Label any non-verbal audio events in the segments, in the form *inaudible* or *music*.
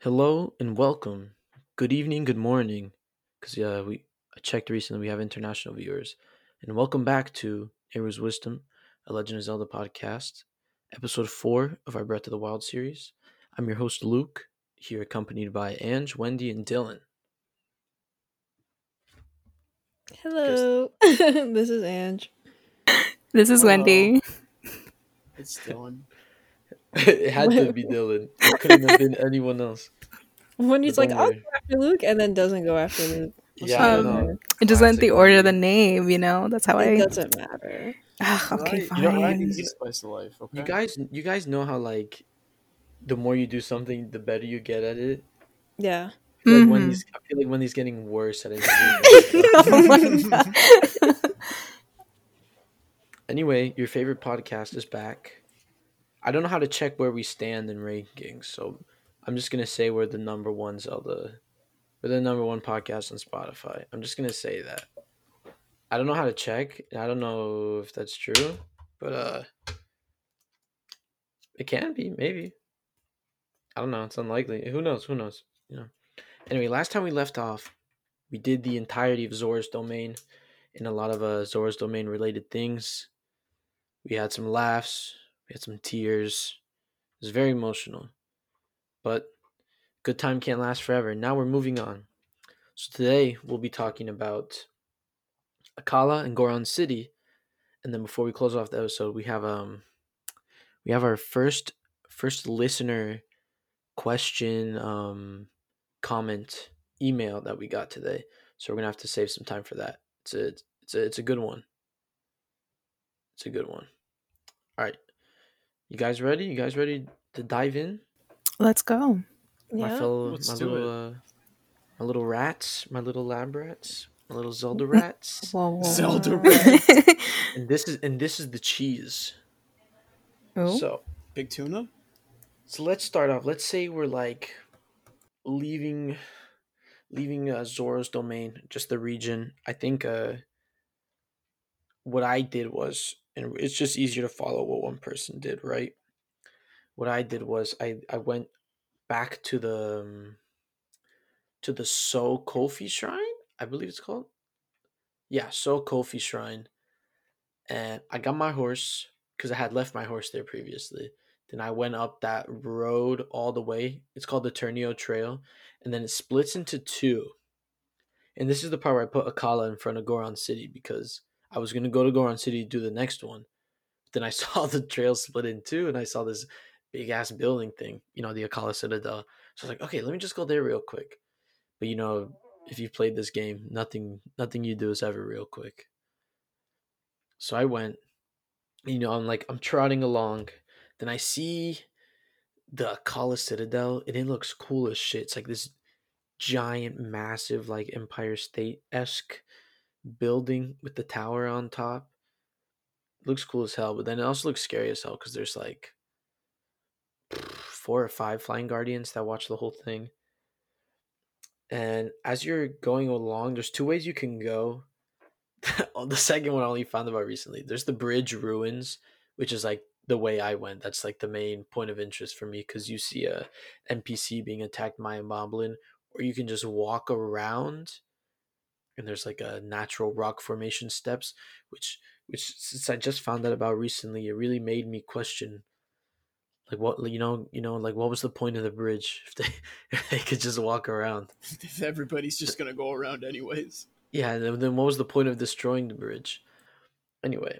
Hello and welcome. Good evening, good morning. Because yeah, we I checked recently we have international viewers. And welcome back to Heroes Wisdom, a Legend of Zelda podcast, episode four of our Breath of the Wild series. I'm your host Luke, here accompanied by Ange, Wendy, and Dylan. Hello, *laughs* this is Ange. This is Hello. Wendy. *laughs* It's Dylan. *laughs* it had to be *laughs* Dylan. It couldn't have been anyone else. When he's like, don't I'll go after Luke, and then doesn't go after Luke. Yeah, I Um, know. It just went the order of the name, you know? That's how It I. doesn't matter. Ah, okay, Right, fine. You know, I- It's you- spice of life. Okay. You guys you guys know how like the more you do something, the better you get at it. Yeah. I feel like Mhm. Wendy's I feel like Wendy's getting worse at introducing *laughs* oh my god. Anyway, your favorite podcast is back. I don't know how to check where we stand in rankings, so I'm just gonna say we're the number one Zelda. We're the number one podcast on Spotify. I'm just gonna say that. I don't know how to check. I don't know if that's true, but uh, it can be maybe. I don't know. It's unlikely. Who knows? Who knows? You know. Anyway, last time we left off, we did the entirety of Zora's domain, and a lot of uh Zora's domain related things. We had some laughs, we had some tears. It was very emotional. But good time can't last forever. Now we're moving on. So today we'll be talking about Akkala and Goron City. And then before we close off the episode, we have um we have our first first listener question um comment email that we got today. So we're gonna have to save some time for that. It's a it's a it's a good one. It's a good one. All right. You guys ready? You guys ready to dive in? Let's go. My Yeah. fellow, Let's my do little, uh, my little rats, my little lab rats, my little Zelda *laughs* rats. Whoa, whoa, Zelda *laughs* whoa. and this is and this is the cheese. oh, So Big tuna. so let's start off. Let's say we're like leaving, leaving uh, Zora's domain, just the region. I think uh, what I did was, and it's just easier to follow what one person did, right? What I did was I I went back to the um, to the Soh Kofi Shrine, I believe it's called. Yeah, Soh Kofi Shrine, and I got my horse because I had left my horse there previously. Then I went up that road all the way. It's called the Turnio Trail, and then it splits into two. And this is the part where I put Akkala in front of Goron City because I was gonna go to Goron City to do the next one. Then I *laughs* saw the trail split in two, and I saw this big ass building thing. You know, the Akkala Citadel. So I was like, okay, let me just go there real quick. But you know, if you've played this game, nothing nothing you do is ever real quick. So I went, you know, I'm like I'm trotting along, then I see the Akkala Citadel, and it looks cool as shit. It's like this giant, massive, like Empire State esque building with the tower on top. looks cool as hell, but then it also looks scary as hell because there's like four or five flying guardians that watch the whole thing. And as you're going along, there's two ways you can go. *laughs* Oh, the second one I only found about recently. There's the bridge ruins, which is like the way I went. That's like the main point of interest for me because you see a NPC being attacked by a moblin, or you can just walk around, and there's like a natural rock formation steps, which which since I just found out about recently, it really made me question like what you know you know like what was the point of the bridge if they *laughs* if they could just walk around *laughs* if everybody's just gonna go around anyways. yeah then, then what was the point of destroying the bridge anyway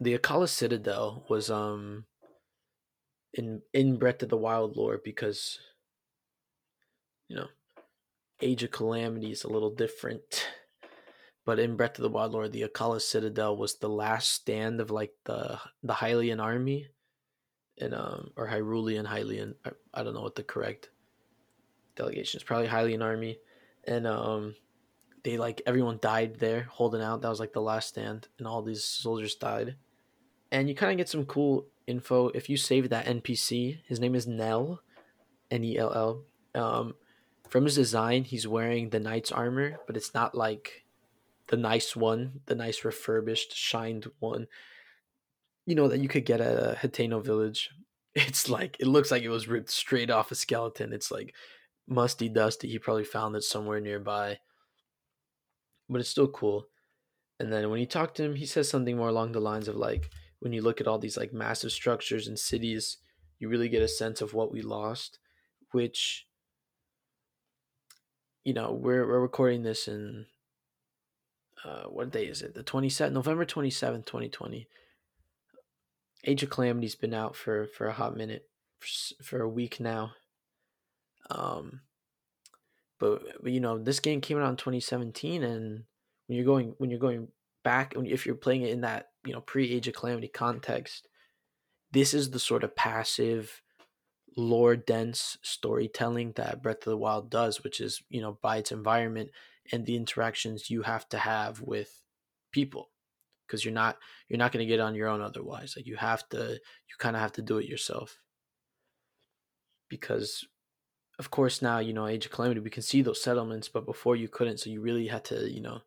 the akkala citadel was um in in breath of the wild lore because you know age of calamity is a little different but in breath of the wild Lord, the akkala citadel was the last stand of like the the hylian army and um or hyrulean hylian I, I don't know what the correct delegation is probably hylian army. And um they like everyone died there holding out. That was like the last stand and all these soldiers died. And you kind of get some cool info. If you save that npc his name is nell n-e-l-l um from his design he's wearing the knight's armor but it's not like the nice one the nice refurbished shined one you know that you could get at a Hateno village *laughs* it's like it looks like it was ripped straight off a skeleton. It's like musty dusty. He probably found it somewhere nearby. But it's still cool. And then when you talk to him, he says something more along the lines of like when you look at all these like massive structures and cities, you really get a sense of what we lost, which you know, we're we're recording this in uh what day is it? The 27th November 27th, 2020. Age of Calamity's been out for for a hot minute, for, for a week now. Um but, but you know, this game came out in 2017 and when you're going when you're going back if you're playing it in that, you know, pre-Age of Calamity context, this is the sort of passive lore dense storytelling that Breath of the Wild does, which is, you know, by its environment and the interactions you have to have with people because you're not you're not going to get on your own otherwise. Like you have to you kind of have to do it yourself. Because of course now, you know, Age of Calamity we can see those settlements, but before you couldn't, so you really had to, you know,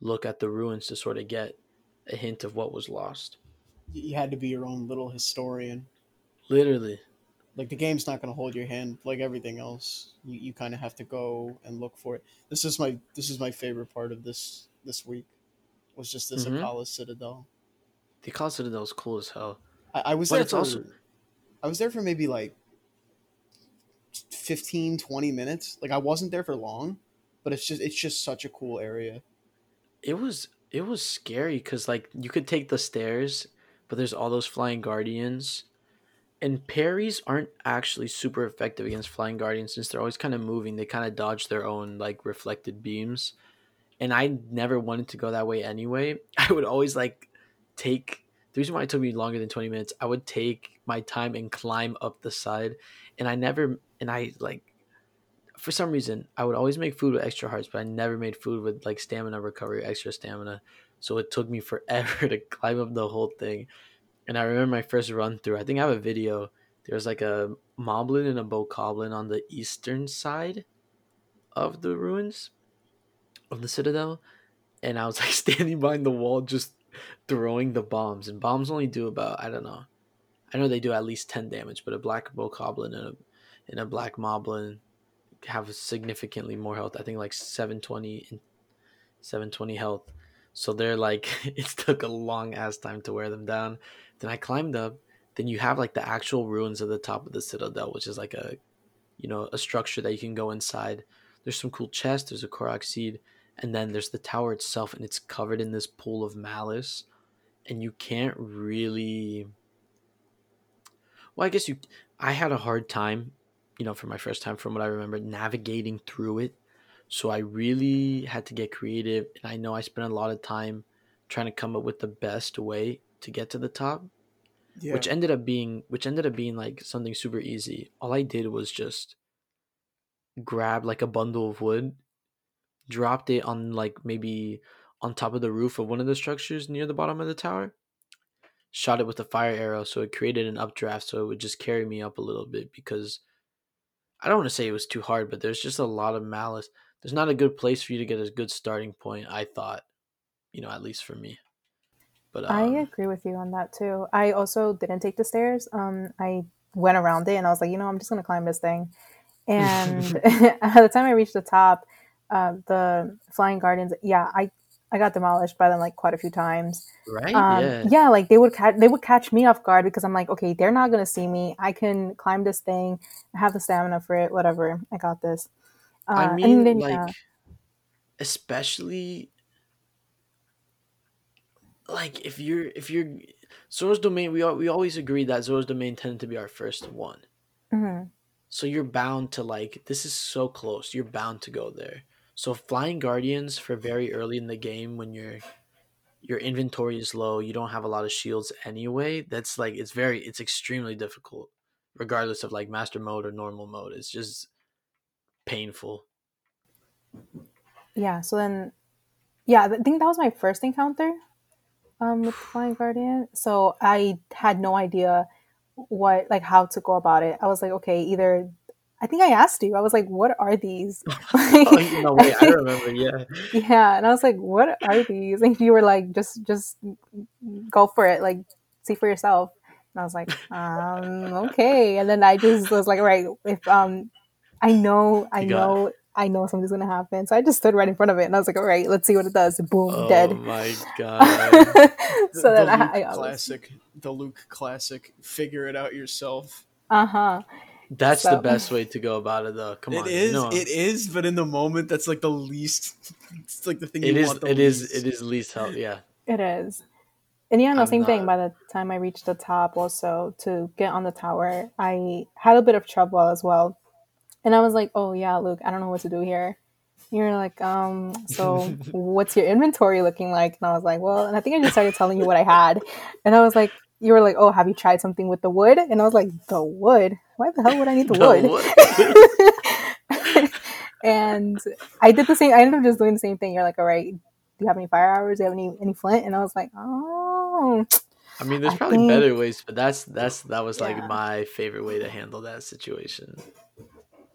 look at the ruins to sort of get a hint of what was lost. You had to be your own little historian. Literally. Like the game's not going to hold your hand like everything else. You, you kind of have to go and look for it. This is my this is my favorite part of this this week. Was just this Mhm. Akkala Citadel. The Call Citadel is cool as hell. I, I was But there it's for also- I was there for maybe like 15 20 minutes. Like I wasn't there for long, but it's just it's just such a cool area. It was it was scary because like you could take the stairs, but there's all those flying guardians, and parries aren't actually super effective against flying guardians since they're always kind of moving. They kind of dodge their own like reflected beams, and I never wanted to go that way anyway. *laughs* I would always like take the reason why it took me longer than 20 minutes i would take my time and climb up the side and i never and i like for some reason i would always make food with extra hearts but i never made food with like stamina recovery extra stamina so it took me forever *laughs* to climb up the whole thing and i remember my first run through i think i have a video there was like a moblin and a bokoblin on the eastern side of the ruins of the citadel. And i was *laughs* like standing behind the wall just throwing the bombs. And bombs only do about i don't know i know they do at least 10 damage but a black bokoblin and a, and a black moblin have significantly more health i think like 720 and 720 health. So they're like *laughs* it took a long ass time to wear them down then i climbed up then you have like the actual ruins of the top of the citadel which is like a you know a structure that you can go inside. There's some cool chests there's a korok seed and then there's the tower itself and it's covered in this pool of malice and you can't really well i guess you i had a hard time you know for my first time from what i remember navigating through it. So i really had to get creative and i know i spent a lot of time trying to come up with the best way to get to the top Yeah. which ended up being which ended up being like something super easy. All i did was just grab like a bundle of wood dropped it on like maybe on top of the roof of one of the structures near the bottom of the tower shot it with a fire arrow so it created an updraft so it would just carry me up a little bit because i don't want to say it was too hard but there's just a lot of malice. There's not a good place for you to get a good starting point i thought you know at least for me but um, I agree with you on that too. I also didn't take the stairs. Um, I went around it and I was like, you know, I'm just gonna climb this thing. And *laughs* *laughs* at the time I reached the top, uh, the flying Guardians, yeah, I I got demolished by them like quite a few times. right Um, yeah yeah, like they would catch they would catch me off guard because I'm like, okay, they're not gonna see me. I can climb this thing. I have the stamina for it. Whatever, I got this. Uh, I mean, then, like, yeah. especially like if you're if you're Zora's Domain, we we always agree that Zora's Domain tended to be our first one. Mhm. So you're bound to like this is so close. You're bound to go there. So flying guardians for very early in the game when your your inventory is low, you don't have a lot of shields anyway. That's like it's very it's extremely difficult, regardless of like master mode or normal mode. It's just painful. yeah so then yeah i think that was my first encounter um with the flying guardian. So i had no idea what like how to go about it. I was like okay either i think i asked you. I was like what are these? *laughs* *laughs* Oh, know, wait, I remember. Yeah, yeah and i was like what are these? And you were like just just go for it. Like see for yourself. And I was like, um, okay. And then I just was like, right, if um, I know, I know, I know something's gonna happen. So I just stood right in front of it, and I was like, all right, let's see what it does. Boom, Oh dead. Oh my *laughs* so god. The, then the I, I, I was, classic, the Luke classic. Figure it out yourself. uh huh. That's the best way to go about it though. Come on. It is. no. It is. But in the moment, that's like the least. It's like the thing. it you is want the it is least. it is least help, yeah. It is. And yeah, no, I'm same thing. By the time I reached the top, also to get on the tower, I had a bit of trouble as well. And I was like, oh, yeah, Luke, I don't know what to do here. And you're like, um, so *laughs* what's your inventory looking like? And I was like, well, and I think I just started telling you what I had. And I was like, you were like, oh, have you tried something with the wood? And I was like, the wood? Why the hell would I need the, The wood? *laughs* and I did the same. I ended up just doing the same thing. You're like, all right, do you have any fire arrows? Do you have any any flint? And I was like, oh, I mean there's I probably think- better ways, but that's that's that was like my favorite way to handle that situation.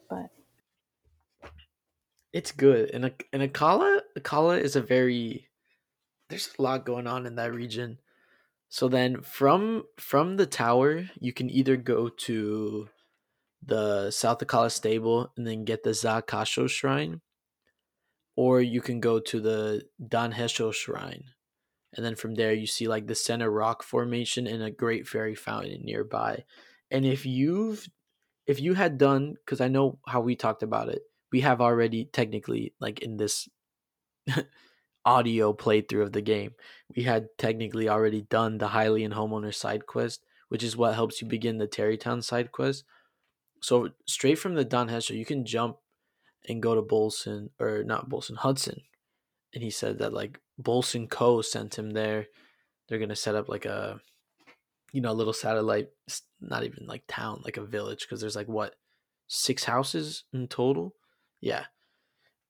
but It's good. And a and Akkala Akkala is a very there's a lot going on in that region. So then from from the tower, you can either go to the South Akkala stable and then get the Ze Kasho shrine, or you can go to the Dah Hesho shrine. And then from there you see like the center rock formation and a great fairy fountain nearby. And if you've if you had done because I know how we talked about it, we have already technically like in this *laughs* audio playthrough of the game, we had technically already done the Hylian homeowner side quest, which is what helps you begin the Tarrey Town side quest. So straight from the Dah Hesho, you can jump and go to Bolson or not Bolson Hudson, and he said that like Bolson Co sent him there. They're gonna set up like a, you know, a little satellite, not even like town, like a village, because there's like what, six houses in total, yeah,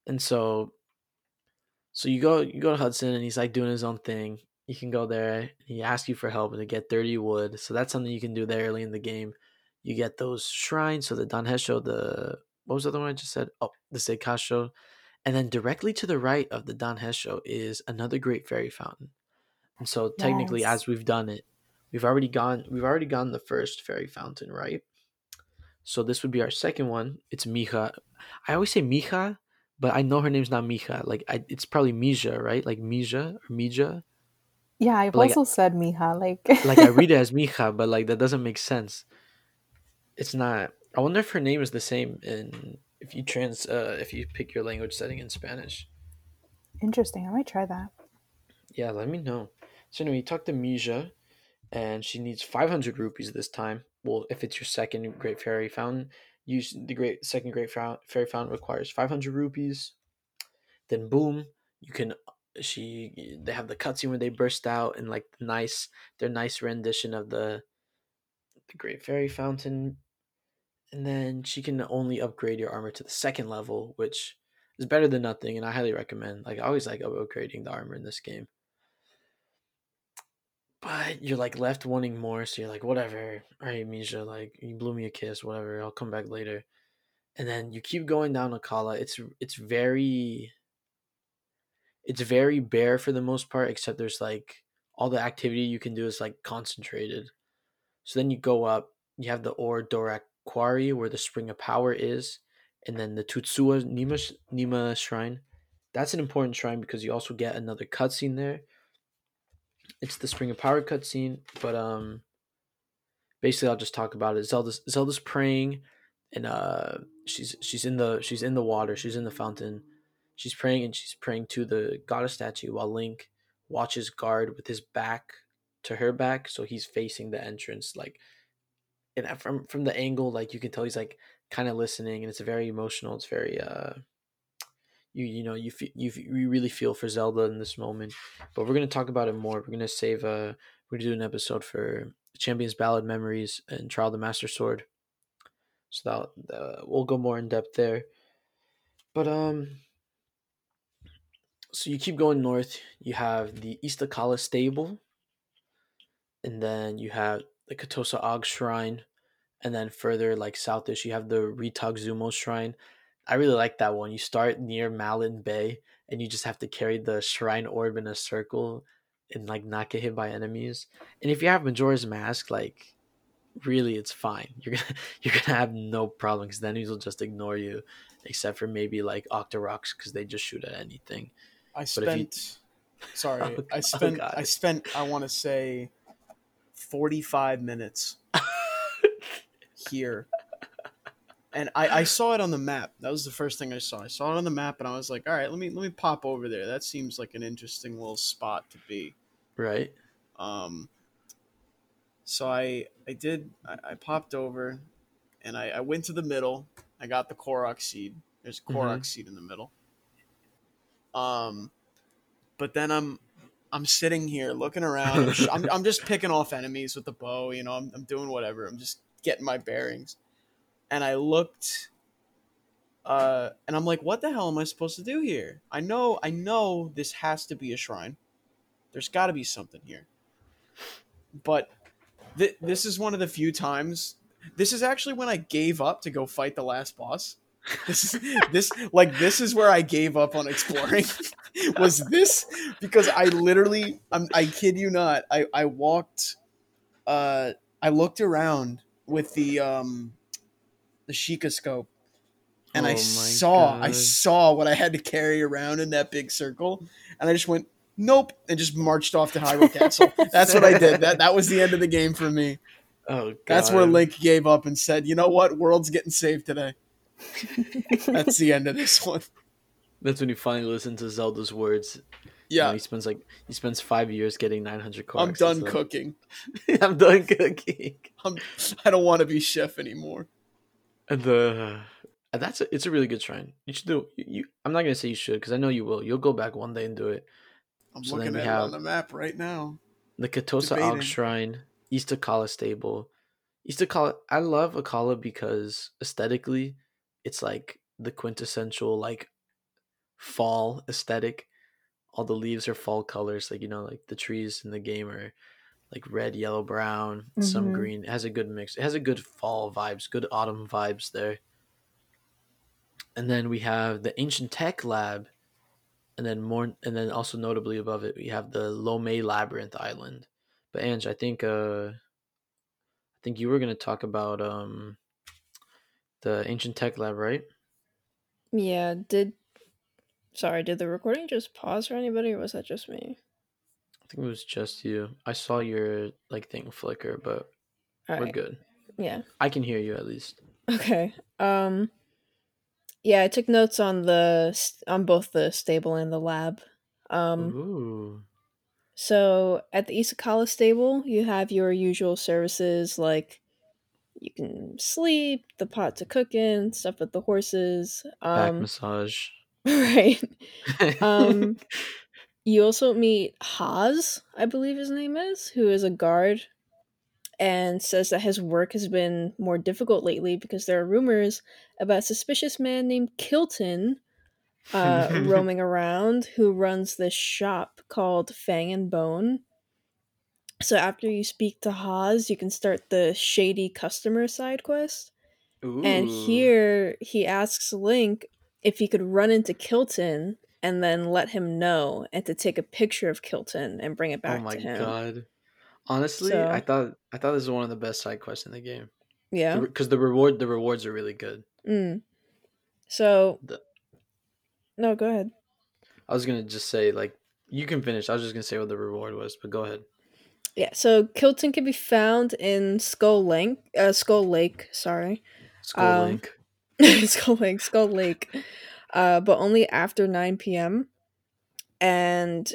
and so, so you go you go to Hudson and he's like doing his own thing. You can go there. He asks you for help and to get thirty wood, so that's something you can do there early in the game. You get those shrines, so the Dah Hesho, the what was the other one I just said? Oh, the Ze Kasho. And then directly to the right of the Dah Hesho is another great fairy fountain. And so technically Yes. as we've done it, we've already gone we've already gone the first fairy fountain, right? So this would be our second one. It's Mija. I always say Mija, but I know her name's not Mija. Like I, it's probably Mija, right? Like Mija or Mija. yeah, I've But, like, also said Mija. Like, *laughs* Like I read it *laughs* as Mija, but like that doesn't make sense. It's not. I wonder if her name is the same in if you trans uh if you pick your language setting in Spanish. interesting. I might try that. Yeah, let me know. So anyway, you talk to Mija, and she needs 500 rupees this time. Well, if it's your second Great Fairy Fountain, use the Great Second Great Fairy Fountain requires 500 rupees. Then boom, you can. Uh, she they have the cutscene where they burst out and like nice their nice rendition of the the Great Fairy Fountain, and then she can only upgrade your armor to the second level, which is better than nothing, and I highly recommend. Like I always like upgrading the armor in this game but you're like left wanting more so you're like whatever. All right misha like you blew me a kiss whatever i'll come back later. And then you keep going down akkala it's it's very it's very bare for the most part except there's like all the activity you can do is like concentrated. So then you go up you have the Ordorac quarry where the spring of power is and then the tutsuwa nima nima shrine. That's an important shrine because you also get another cutscene there it's the Spring of Power cutscene, but um, basically I'll just talk about it. Zelda's Zelda's praying, and uh, she's she's in the she's in the water. She's in the fountain. She's praying and she's praying to the goddess statue while Link watches guard with his back to her back, so he's facing the entrance. Like, and from from the angle, like you can tell he's like kind of listening, and it's very emotional. It's very uh, you you know you you, you really feel for Zelda in this moment but we're gonna talk about it more. We're gonna save uh we're gonna do an episode for Champions Ballad Memories and Trial of the Master Sword. So that uh, we'll go more in depth there. But um so you keep going north, you have the East Akkala stable, and then you have the Katosa Aug shrine, and then further like southish you have the Ritaag Zumo shrine. I really like that one. You start near Malin Bay and you just have to carry the shrine orb in a circle and like not get hit by enemies. And if you have Majora's Mask, like really it's fine. You're gonna *laughs* you're gonna have no problem because the enemies will just ignore you, except for maybe like Octoroks because they just shoot at anything. I if you- spent. *laughs* Oh sorry, Oh, I oh, spent. God. I spent. I want to say, forty-five minutes *laughs* here, and I, I saw it on the map. That was the first thing I saw. I saw it on the map, and I was like, "All right, let me let me pop over there. That seems like an interesting little spot to be." right? Um, so I I did I, I popped over, and I, I went to the middle. I got the Korok seed. There's a Korok Mhm. seed in the middle. Um, but then I'm I'm sitting here looking around. I'm, I'm, *laughs* I'm just picking off enemies with the bow. You know, I'm, I'm doing whatever. I'm just getting my bearings. And I looked, uh, and I'm like, what the hell am I supposed to do here? I know, I know this has to be a shrine. There's got to be something here. But th- this is one of the few times. This is actually when I gave up to go fight the last boss. This is this like this is where I gave up on exploring. *laughs* was this because I literally I'm I kid you not. I I walked uh I looked around with the um the Sheikah scope and Oh I saw I saw what I had to carry around in that big circle and I just went nope and just marched off to Hyrule *laughs* Castle. That's what I did. That that was the end of the game for me. Oh, God. That's where Link gave up and said, "You know what? World's getting saved today." *laughs* That's the end of this one. That's when you finally listen to Zelda's words. You know, Yeah, he spends like he spends five years getting nine hundred. I'm done cooking. *laughs* I'm done cooking. I'm, I don't want to be chef anymore. And the uh, that's a, it's a really good shrine. You should do. You, I'm not gonna say you should because I know you will. You'll go back one day and do it. I'm So looking at it on the map right now. The Katosa. Aug Shrine, East Akkala Stable. East Akkala, I love Akkala because aesthetically, it's like the quintessential like fall aesthetic. All the leaves are fall colors, like you know, like the trees in the game are like red, yellow, brown, some Mhm. green. It has a good mix. It has a good fall vibes, good autumn vibes there. And then we have the Ancient Tech Lab, and then more, and then also notably above it, we have the Lomei Labyrinth Island. But Ange, I think, uh, I think you were gonna talk about um, the Ancient Tech Lab, right? Yeah, did sorry, did the recording just pause for anybody or was that just me? I think it was just you. I saw your like thing flicker, but we're Alright. good. Yeah. I can hear you at least. Okay. Um yeah, I took notes on the on both the stable and the lab. Um Ooh. so at the East Akkala stable, you have your usual services like you can sleep, the pot to cook in, stuff with the horses. Back Um massage. *laughs* right. *laughs* Um, You also meet Haas, I believe his name is, who is a guard and says that his work has been more difficult lately because there are rumors about a suspicious man named Kilton uh, *laughs* roaming around who runs this shop called Fang and Bone. So after you speak to Haas, you can start the shady customer side quest. And here he asks Link if he could run into Kilton and then let him know and to take a picture of Kilton and bring it Oh back my to him. Oh my god. Honestly, So- I thought I thought this was one of the best side quests in the game. Yeah. Because the reward the rewards are really good. Mm. So The- No, go ahead. I was gonna just say like you can finish. I was just gonna say what the reward was, but go ahead. Yeah, so Kilton can be found in Skull Lake, uh, Skull Lake, sorry. Skull Um, Link. *laughs* Skull Lake, Skull Lake. Uh, but only after 9 p.m. And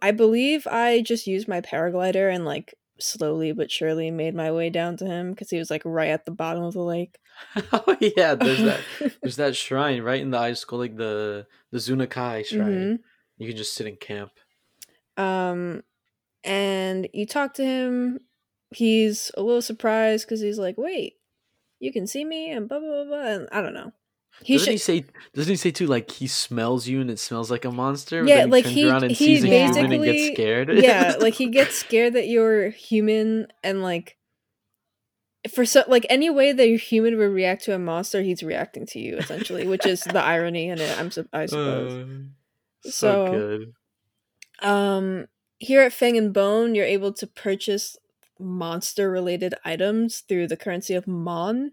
I believe I just used my paraglider and like slowly but surely made my way down to him because he was like right at the bottom of the lake. *laughs* oh yeah, there's that *laughs* there's that shrine right in the high school, like the the Zuna Kai shrine. Mhm. You can just sit in camp. Um, and you talk to him. He's a little surprised because he's like, "Wait, you can see me," and blah blah blah. blah. And I don't know. He doesn't should. he say? Doesn't he say too? Like he smells you and it smells like a monster. Yeah, like, he- around and he sees a human and basically- gets scared. yeah, *laughs* like he gets scared that you're human, and like for so like any way that your human would react to a monster, he's reacting to you essentially, which is the *laughs* irony in it. I'm I suppose. Uh, so, So- good. Um, here at Fang and Bone, you're able to purchase monster related items through the currency of Mon.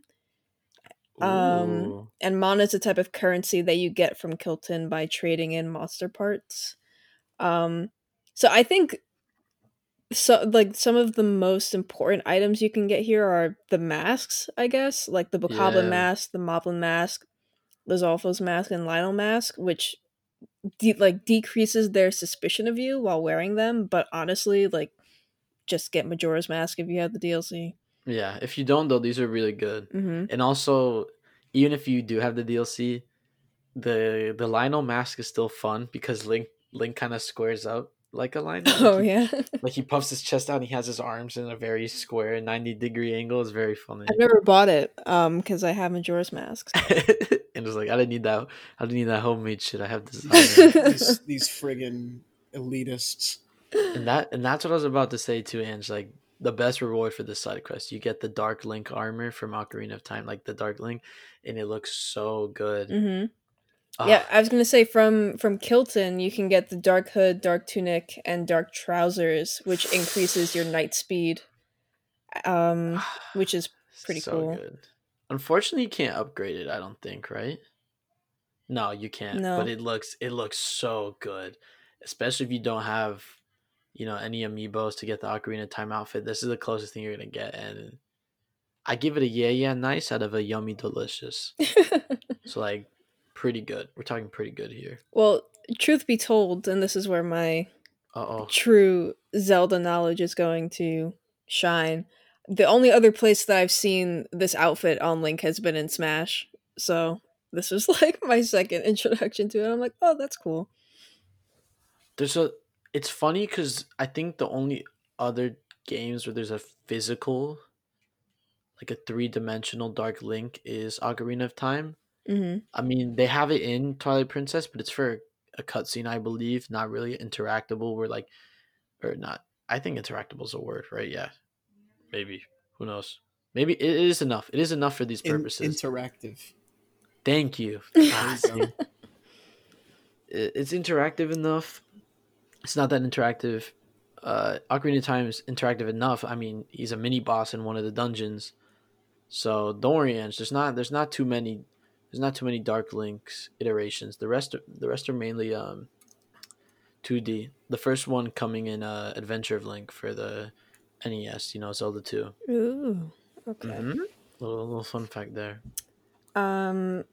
Um, and Mon is a type of currency that you get from Kilton by trading in monster parts. Um, so I think so like some of the most important items you can get here are the masks, I guess, like the Bokoblin Yeah. mask, the Moblin mask, Lizalfos mask, and Lynel mask, which de- like decreases their suspicion of you while wearing them. But honestly, like just get Majora's mask if you have the DLC. Yeah, if you don't though, these are really good. hmm And also, even if you do have the DLC, the the Lynel mask is still fun because Link Link kind of squares up like a *laughs* Lynel. Oh Like, he- yeah, Like he puffs his chest out and he has his arms in a very square 90 degree angle. It's very funny. I've never bought it um because I have Majora's masks. *laughs* and it's like I didn't need that I didn't need that homemade shit. I have designer. *laughs* these, these friggin' elitists. and that and that's what I was about to say too, Ange. Like the best reward for this side quest, you get the Dark Link armor from Ocarina of Time, like the Dark Link, and it looks so good. hmm Ah, Yeah, I was gonna say from from Kilton you can get the dark hood, dark tunic, and dark trousers, which increases your night speed. Um, *sighs* which is pretty cool. Good. Unfortunately, you can't upgrade it. I don't think, right? No, you can't. No. But it looks it looks so good, especially if you don't have, you know, any amiibos to get the Ocarina Time outfit. This is the closest thing you're gonna get, and I give it a yeah, yeah, nice out of a yummy, delicious. *laughs* So like, pretty good. We're talking pretty good here. well, truth be told, and this is where my Uh oh. true Zelda knowledge is going to shine. The only other place that I've seen this outfit on Link has been in Smash. So this was *laughs* like my second introduction to it. I'm like, oh, that's cool. There's a. It's funny because I think the only other games where there's a physical, like a three dimensional Dark Link, is Ocarina of Time. hmm I mean, they have it in Twilight Princess, but it's for a cutscene, I believe, not really interactable. Where like, or not. I think interactable is a word, right? Yeah, maybe. Who knows? Maybe it is enough. It is enough for these In- purposes. interactive. Thank you. There you go. see? It- it's interactive enough. It's not that interactive. Uh, Ocarina of Time is interactive enough. I mean, he's a mini boss in one of the dungeons, so don't worry, Ange. There's not there's not too many there's not too many Dark Links iterations. The rest are, the rest are mainly um 2D. The first one coming in uh Adventure of Link for the NES. You know, Zelda Two. Ooh. Okay. Mhm. Little little fun fact there. Um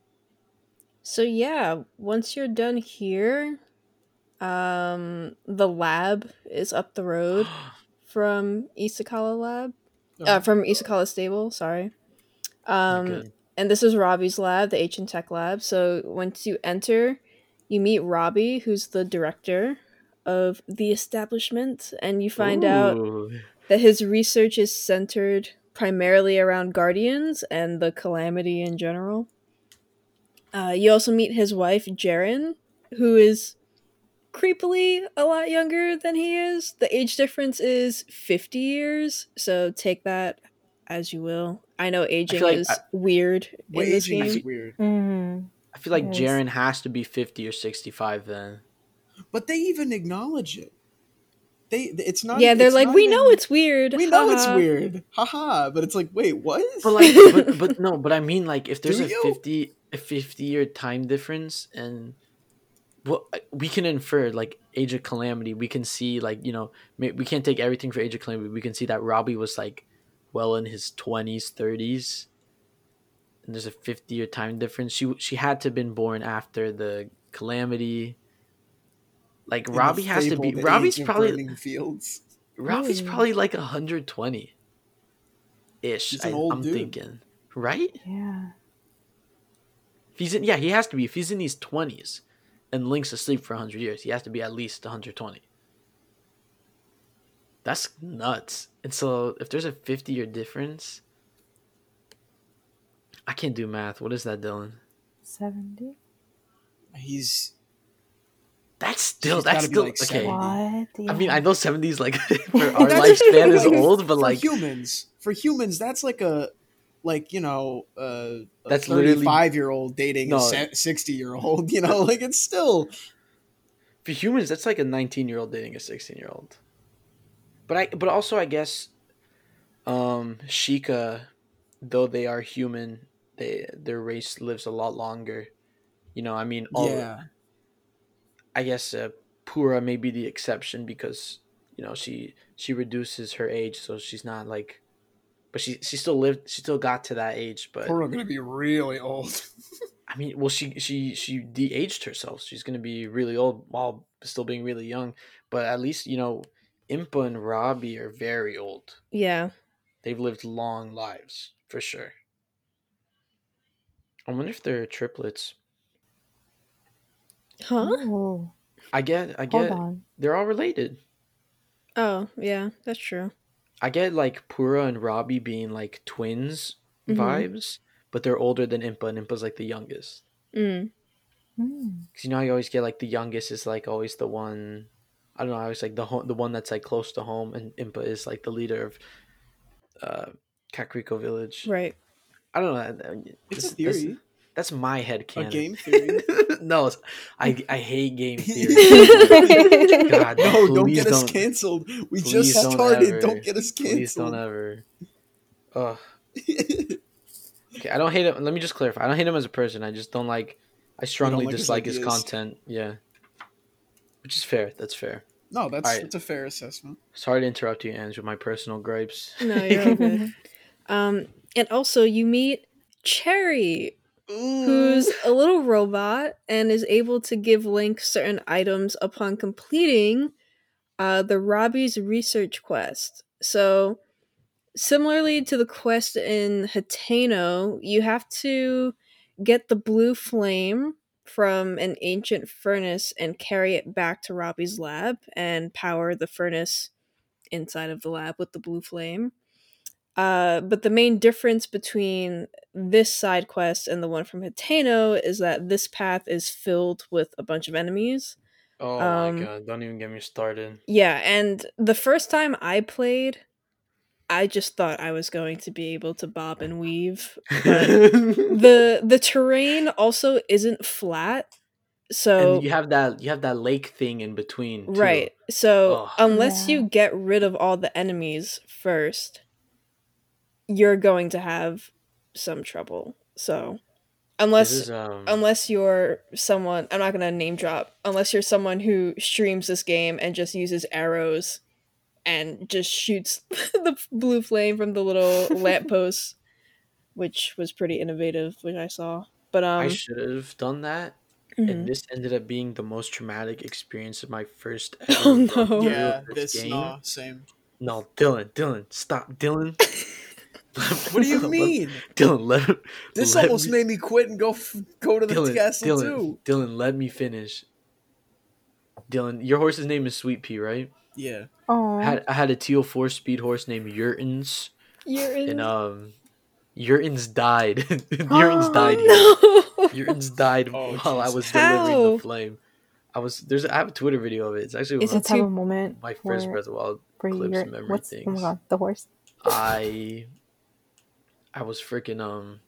so yeah, once you're done here, um the lab is up the road *gasps* from East Akkala lab. Uh from East Akkala stable, sorry. Um Good. and this is Robbie's lab, the Ancient Tech lab. So once you enter, you meet Robbie, who's the director of the establishment, and you find out that his research is centered primarily around guardians and the calamity in general. Uh, you also meet his wife, Jerrin, who is creepily a lot younger than he is. The age difference is 50 years, so take that as you will. I know aging like is I- weird in this Aging is weird. Mm. I feel like Yes. Jerrin has to be 50 or 65 then. But they even acknowledge it. They it's not Yeah, they're like, we even- know it's weird. we know it's haha." weird. Haha, but it's like, wait, what? But like but, but no, but I mean like if *laughs* there's Do a you? 50 a 50 year time difference and well uh, we can infer like Age of Calamity, we can see like, you know, we can't take everything for Age of Calamity. We can see that Robbie was like well in his 20s, 30s. And there's a 50 year time difference. She she had to have been born after the calamity. Like In Robbie has to be Robbie's probably fields. Robbie's Ooh. probably like 120 ish. I, old I'm dude. thinking, right? Yeah. If he's in, yeah, he has to be. If he's in his 20s and Link's asleep for 100 years, he has to be at least 120. That's nuts. And so, if there's a 50 year difference, I can't do math. What is that, Dylan? 70? He's That's still She's that's gotta be, still like, okay. 70. What? I mean, I know 70s like *laughs* for *laughs* our lifespan is like, old, but for like humans, for humans, that's like a like you know uh, a That's literally- year old dating No. a sixty year old. You know, *laughs* like it's still for humans that's like a 19 year old dating a 16 year old but i but also i guess Um, Sheikah, though they are human, they their race lives a lot longer. You know, I mean, all, yeah. I guess uh, Purah may be the exception because you know she she reduces her age, so she's not like, but she she still lived, she still got to that age. But We're gonna be really old. *laughs* I mean, well, she she she de-aged herself. She's gonna be really old while still being really young. But at least you know, Impa and Robbie are very old. Yeah. They've lived long lives for sure. I wonder if they're triplets. Huh? Oh, I get, I hold get, on. they're all related. Oh, yeah, that's true. I get like Purah and Robbie being like twins Mhm. vibes, but they're older than Impa, and Impa's like the youngest. Mm. Because you know, you always get like the youngest is like always the one. I don't know. I always like the ho- the one that's like close to home, and Impa is like the leader of uh, Kakariko Village. Right. I don't know. It's This- a this- theory. That's my head A game theory. *laughs* no, I I hate game *laughs* theory. *laughs* God, no, don't get us don't- canceled. We just don't started. ever- Don't get us canceled. Please don't ever. Ugh. Okay, I don't hate him. Let me just clarify. I don't hate him as a person. I just don't like. I strongly like dislike his, ideas. content. Yeah, which is fair. That's fair. no, that's Alright. that's a fair assessment. Sorry to interrupt you, Ange, with my personal gripes. No, you're all good. Um, and also you meet Cherry, who's a little robot and is able to give Link certain items upon completing uh, the Robbie's research quest. So, similarly to the quest in Hateno, you have to get the blue flame from an ancient furnace and carry it back to Robbie's lab and power the furnace inside of the lab with the blue flame. Uh, but the main difference between this side quest and the one from Hateno is that this path is filled with a bunch of enemies. Oh Um, my god! Don't even get me started. Yeah, and the first time I played, I just thought I was going to be able to bob and weave. *laughs* the The terrain also isn't flat, so and you have that you have that lake thing in between. too. right. So Ugh. unless Yeah. you get rid of all the enemies first, you're going to have some trouble. So unless is, um, unless you're someone I'm not gonna name drop, unless you're someone who streams this game and just uses arrows and just shoots *laughs* the blue flame from the little *laughs* lampposts, which was pretty innovative, which I saw. But um I should have done that, mhm. and this ended up being the most traumatic experience of my first. *laughs* Oh, no. Yeah, of this nah, same. No, Dylan, Dylan, stop, Dylan. What do you *laughs* mean? Dylan? Let This let almost me- made me quit and go f- go to the Dylan, castle Dylan, too. Dylan, let me finish. Dylan, your horse's name is Sweet Pea, right? Yeah. Oh, I had I had a teal four speed horse named Yurtons, you're in and um, Yurtons died. *laughs* Yurtons died. here. no. Yurtons died Oh, while I Jesus. was delivering How? the flame. I was there's I have a Twitter video of it. It's actually Is one it of let's have too- a moment my first Breath of the Wild for clips your and memory what's oh my god the horse. I I was freaking um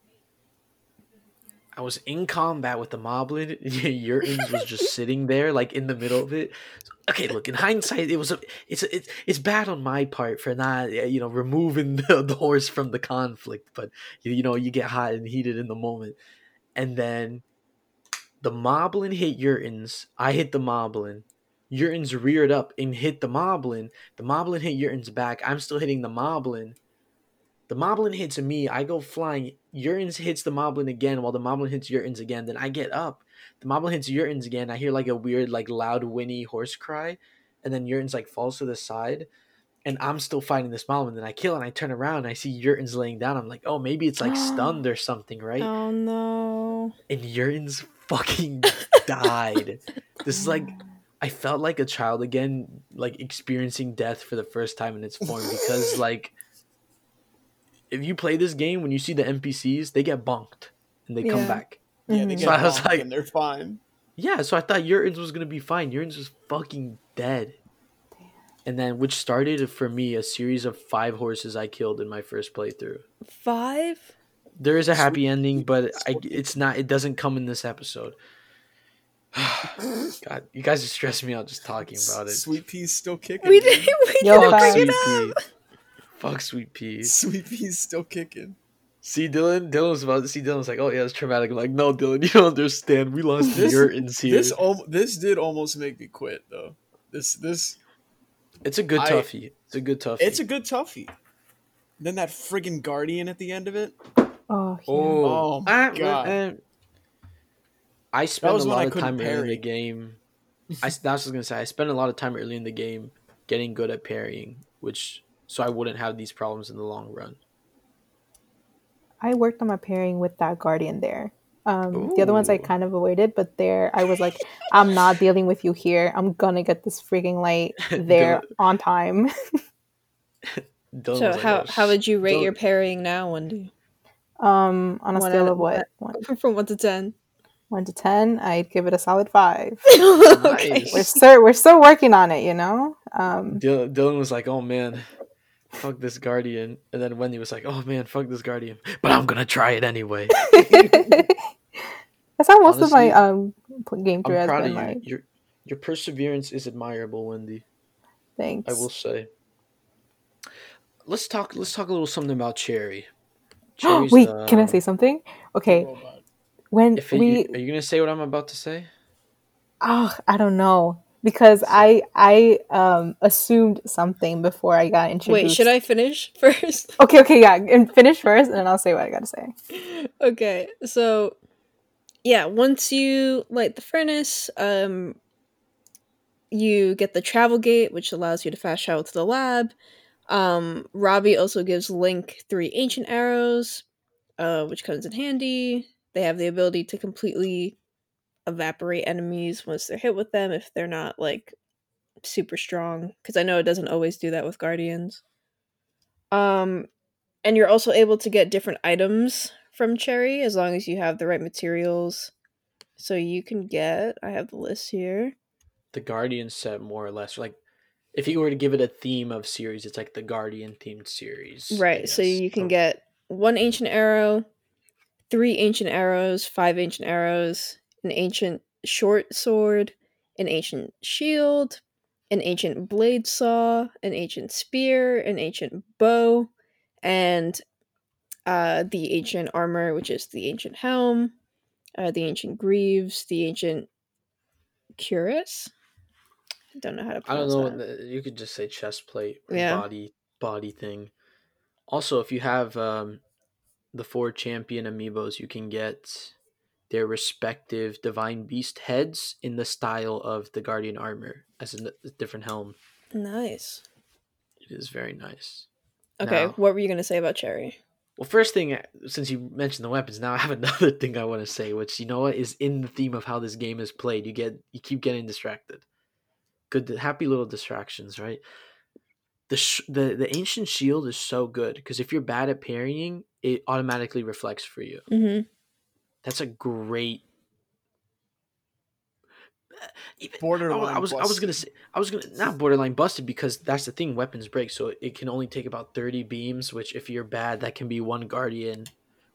I was in combat with the moblin. *laughs* Yurtons was just *laughs* sitting there, like in the middle of it. Okay, look. In hindsight, it was a, it's a, it's it's bad on my part for not uh, you know removing *laughs* the, the horse from the conflict, but you, you know you get hot and heated in the moment, and then the moblin hit Yurtons. I hit the moblin. Yurtons reared up and hit the moblin. The moblin hit Yurtons back. I'm still hitting the moblin. The moblin hits me. I go flying. Yurtons hits the moblin again while the moblin hits Yurtons again. Then I get up. The moblin hits Yurtons again. I hear like a weird, like loud, whinny horse cry. And then Yurtons like falls to the side. And I'm still fighting this moblin. Then I kill and I turn around and I see Yurtons laying down. I'm like, oh, maybe it's like stunned *gasps* or something, right? Oh no. And Yurtons fucking *laughs* died. This is like I felt like a child again, like experiencing death for the first time in its form because *laughs* like if you play this game when you see the NPCs, they get bonked and they come back. Yeah, they Mhm. get So I was bonked like- and they're fine. Yeah, so I thought Yurtons was gonna be fine. Yurtons was fucking dead. And then which started for me a series of five horses I killed in my first playthrough. Five? There is a happy ending, but I, it's not. It doesn't come in this episode. *sighs* God, you guys are stressing me out just talking about it. Sweet pea's still kicking. We didn't we Yo, didn't bring it up. pea. Fuck Sweet Pea. Sweet Pea's still kicking. See Dylan. Dylan was about to see Dylan's like, oh yeah, it's traumatic. I'm like, no, Dylan, you don't understand. We lost This- Yurtons here. This al- this did almost make me quit though. This this it's a good I- toughie. It's a good toughie. it's a good toughie. Then that friggin' guardian at the end of it. Oh, yeah. oh, Oh my ah, God. eh. I spent a lot of couldn't time early in the game. I s- that's what I was gonna say. I spent a lot of time early in the game getting good at parrying, which so I wouldn't have these problems in the long run. I worked on my pairing with that guardian there. Um, the other ones I kind of avoided, but there I was like, I'm not dealing with you here. I'm gonna get this freaking light *laughs* there on time. *laughs* Dylan So like, how "Oh, how would you rate Dylan- your parrying now, Wendy? Um, on a One scale of what? *laughs* One, From one to ten. one to ten, I'd give it a solid five. okay. Nice. We're still we're still working on it, you know. Um, Dylan, Dylan was like, "Oh man, fuck this guardian," and then Wendy was like, "Oh man, fuck this guardian," but I'm gonna try it anyway. *laughs* that's how most of my um game through I'm has proud of you. like. Your your perseverance is admirable, Wendy. Thanks. I will say. Let's talk. Let's talk a little something about Cherry. *gasps* Wait, Cherry's can I say something? Okay, when it- we are you gonna say what I'm about to say? Oh, I don't know because I I um assumed something before I got introduced. Wait, should I finish *laughs* first? Okay, okay, yeah, and finish first, and then I'll say what I gotta say. okay, so yeah, once you light the furnace, um, you get the travel gate, which allows you to fast travel to the lab. Um, Robbie also gives Link three ancient arrows, uh, which comes in handy. They have the ability to completely evaporate enemies once they're hit with them if they're not like super strong. Because I know it doesn't always do that with guardians. Um, and you're also able to get different items from Cherry as long as you have the right materials. So you can get. I have the list here. The Guardian set, more or less, like if you were to give it a theme of series, it's like the Guardian themed series. Right. So you can get one ancient arrow, three ancient arrows, five ancient arrows, an ancient short sword, an ancient shield, an ancient blade saw, an ancient spear, an ancient bow, and uh, the ancient armor, which is the ancient helm, uh, the ancient greaves, the ancient cuirass. I don't know how to I don't know. the- You could just say chest plate or Yeah. body body thing. Also, if you have um, the four champion amiibos, you can get their respective divine beast heads in the style of the guardian armor as a, different helm. Nice. It is very nice. Okay, Now- what were you gonna say about Cherry? Well, first thing, uh, since you mentioned the weapons, now I have *laughs* another thing I want to say, which you know what is in the theme of how this game is played. You get, you keep getting distracted. Good, happy little distractions, right? The sh- the the ancient shield is so good because if you're bad at parrying, it automatically reflects for you. Mm-hmm. That's a great. Even, Borderline. I was I was gonna say I was gonna not borderline busted because that's the thing weapons break so it can only take about thirty beams which if you're bad that can be one guardian,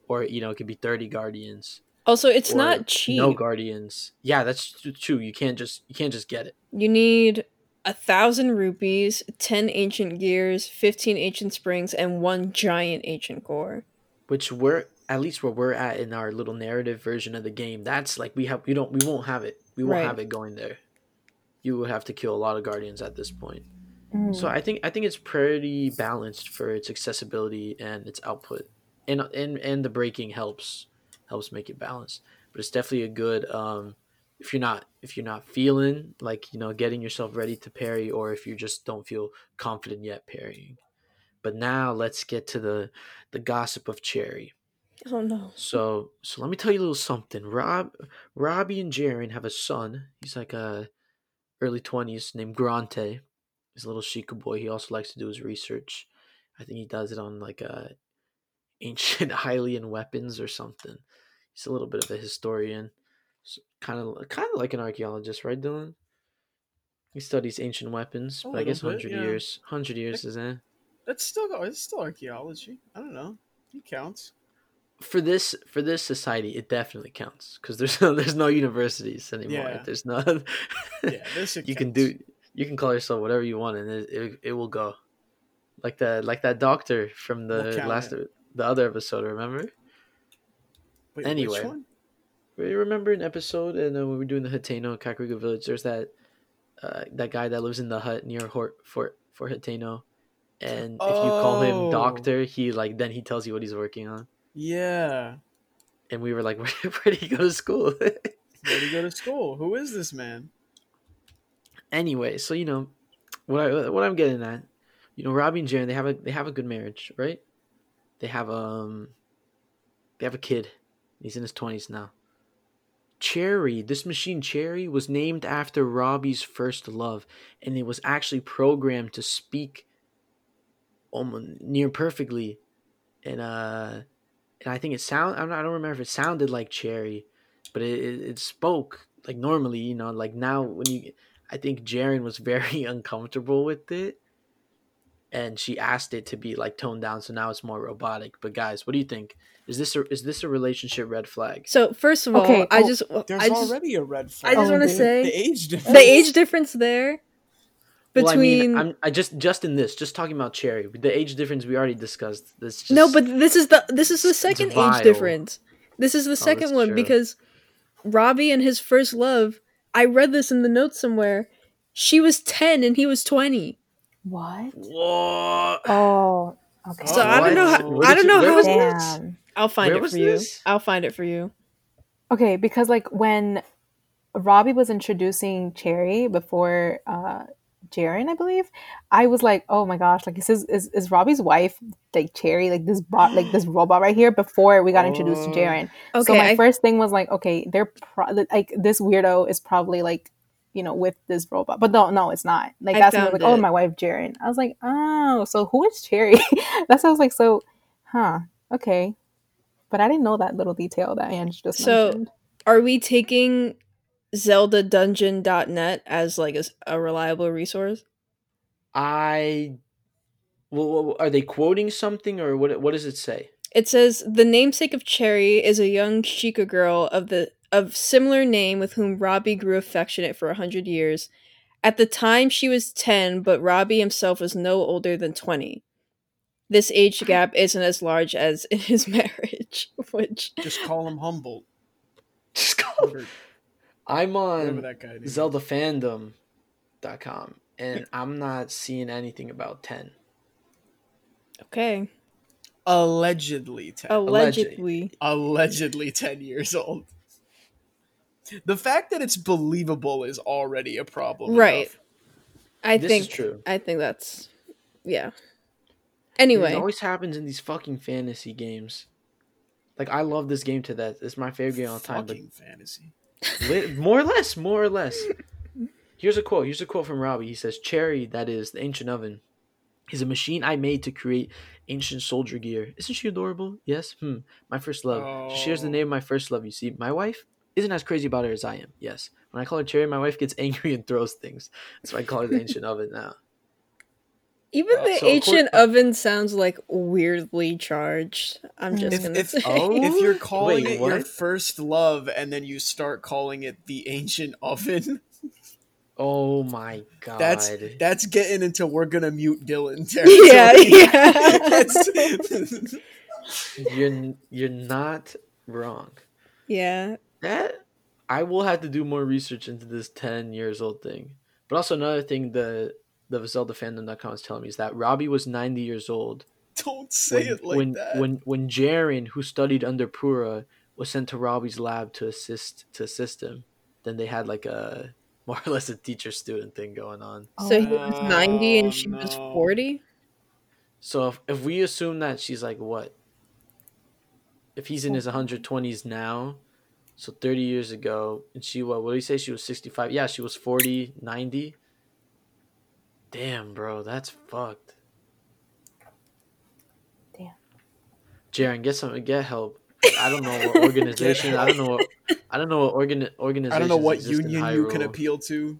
or you know it could be thirty guardians. Also, it's not cheap. No guardians. Yeah, that's true. You can't just you can't just get it. you need a thousand rupees, ten ancient gears, fifteen ancient springs, and one giant ancient core. Which we're at least where we're at in our little narrative version of the game. That's like we have we don't we won't have it. We won't Right. have it going there. You will have to kill a lot of guardians at this point. Mm. So I think I think it's pretty balanced for its accessibility and its output, and and and the breaking helps helps make it balanced. But it's definitely a good um, if you're not if you're not feeling like you know getting yourself ready to parry, or if you just don't feel confident yet parrying. But now let's get to the the gossip of Cherry. Oh no. So so let me tell you a little something. Rob Robbie and Jerrin have a son. He's like a early twenties named Grante. He's a little Sheikah boy. He also likes to do his research. I think he does it on like uh ancient *laughs* Hylian weapons or something. He's a little bit of a historian. Kind of kind of like an archaeologist, right, Dylan? He studies ancient weapons, A but I guess hundred yeah. years. Hundred years is eh? That's still it's still archaeology. I don't know. He counts. For this for this society it definitely counts because there's no, *laughs* there's no universities anymore Yeah. there's no Yeah, *laughs* this it you can do you can call yourself whatever you want and it, it, it will go like the like that doctor from the last counter? the other episode. Remember? Wait, Anyway. which one? Remember an episode and when we were doing the Hateno Kakariko village? There's that uh, that guy that lives in the hut near Hort, Fort for Hateno, and if you call him Oh. doctor, he like then he tells you what he's working on. Yeah. And we were like, *laughs* where, where did he go to school? *laughs* Where do you go to school? Who is this man? anyway, so you know what I, what I'm getting at, you know, Robbie and Jerrin they have a they have a good marriage, right? They have um they have a kid. He's in his twenties now. Cherry, this machine Cherry was named after Robbie's first love, and it was actually programmed to speak almost near perfectly, and uh, and I think it sound I'm not, I don't remember if it sounded like Cherry, but it, it, it spoke like normally, you know, like now when you I think Jerrin was *laughs* very uncomfortable with it. And she asked it to be like toned down, so now it's more robotic. But guys, what do you think? Is this a is this a relationship red flag? So first of all, Okay, I oh, just There's I just, already a red flag. I just Oh, want to say the age difference. the age difference there Well, I between mean, I'm I just just in this, just talking about Cherry, the age difference we already discussed. This just, no, but this is the this is the second age difference. This is the second one true. because Robbie and his first love. I read this in the notes somewhere. She was ten and he was twenty. What? Whoa. Oh, okay. So I don't know. How, I don't you- know where how. was this? I'll find Where it for you. this? I'll find it for you. Okay, because like when Robbie was introducing Cherry before uh Jerrin, I believe, I was like, oh my gosh, like is his, is is Robbie's wife like Cherry, like this bot, like this *gasps* robot right here before we got introduced to Oh. Jerrin. Okay, so my I- first thing was like, okay, they're pro- like this weirdo is probably like you know with this robot, but no, no, it's not. Like I that's when I was like, oh, my wife Jerrin. I was like, oh, so who is Cherry? *laughs* that's why I was like, so, huh, okay. But I didn't know that little detail that Ange just So- mentioned. Are we taking ZeldaDungeon.net as like a reliable resource? I. Well, well, are they quoting something or what? What does it say? It says the namesake of Cherry is a young Sheikah girl of the of similar name with whom Robbie grew affectionate for a hundred years. At the time, she was ten, but Robbie himself was no older than twenty. This age gap isn't as large as *laughs* in his marriage, *laughs* which Just call him Humboldt. Just go. Or I'm on that guy is. ZeldaFandom.com and *laughs* I'm not seeing anything about ten. okay, Allegedly 10. allegedly. Allegedly 10 years old. The fact that it's believable is already a problem. Right. enough. I This think is true. I think that's yeah. Anyway, it always happens in these fucking fantasy games. Like I love this game to that. It's my favorite game all time. But fantasy. More or less, more or less. Here's a quote. Here's a quote from Robbie. He says, "Cherry, that is the ancient oven, is a machine I made to create ancient soldier gear. Isn't she adorable? Yes. Hmm. My first love. She shares the Oh. name of my first love. You see, my wife isn't as crazy about her as I am. Yes. When I call her Cherry, my wife gets *laughs* angry and throws things. That's why I call her the ancient oven now. Even uh, the so accor- ancient oven sounds like weirdly charged. I'm just If, gonna if, say. Oh, if you're calling wait, it your first love and then you start calling it the ancient *laughs* oven, Oh my god. that's that's getting into we're gonna mute Dylan *laughs* territory. Yeah, *laughs* yeah. That's- you're you're not wrong. yeah, That I will have to do more research into this ten years old thing. But also another thing the the ZeldaFandom.com is telling me is that Robbie was ninety years old Don't say when it like when, that. when when Jerrin, who studied under Purah, was sent to Robbie's lab to assist to assist him. Then they had like a more or less a teacher student thing going on. so he was 90 and she was forty. So if, if we assume that she's like what? If he's in his 120s now, so 30 years ago, and she what? What do you say? She was 65. Yeah, she was 40, 90. Damn, bro, that's fucked. Damn. Jerrin, get some, get help. I don't know what *laughs* organization. I don't know what. I don't know what organ organization. I don't know what union you can appeal to,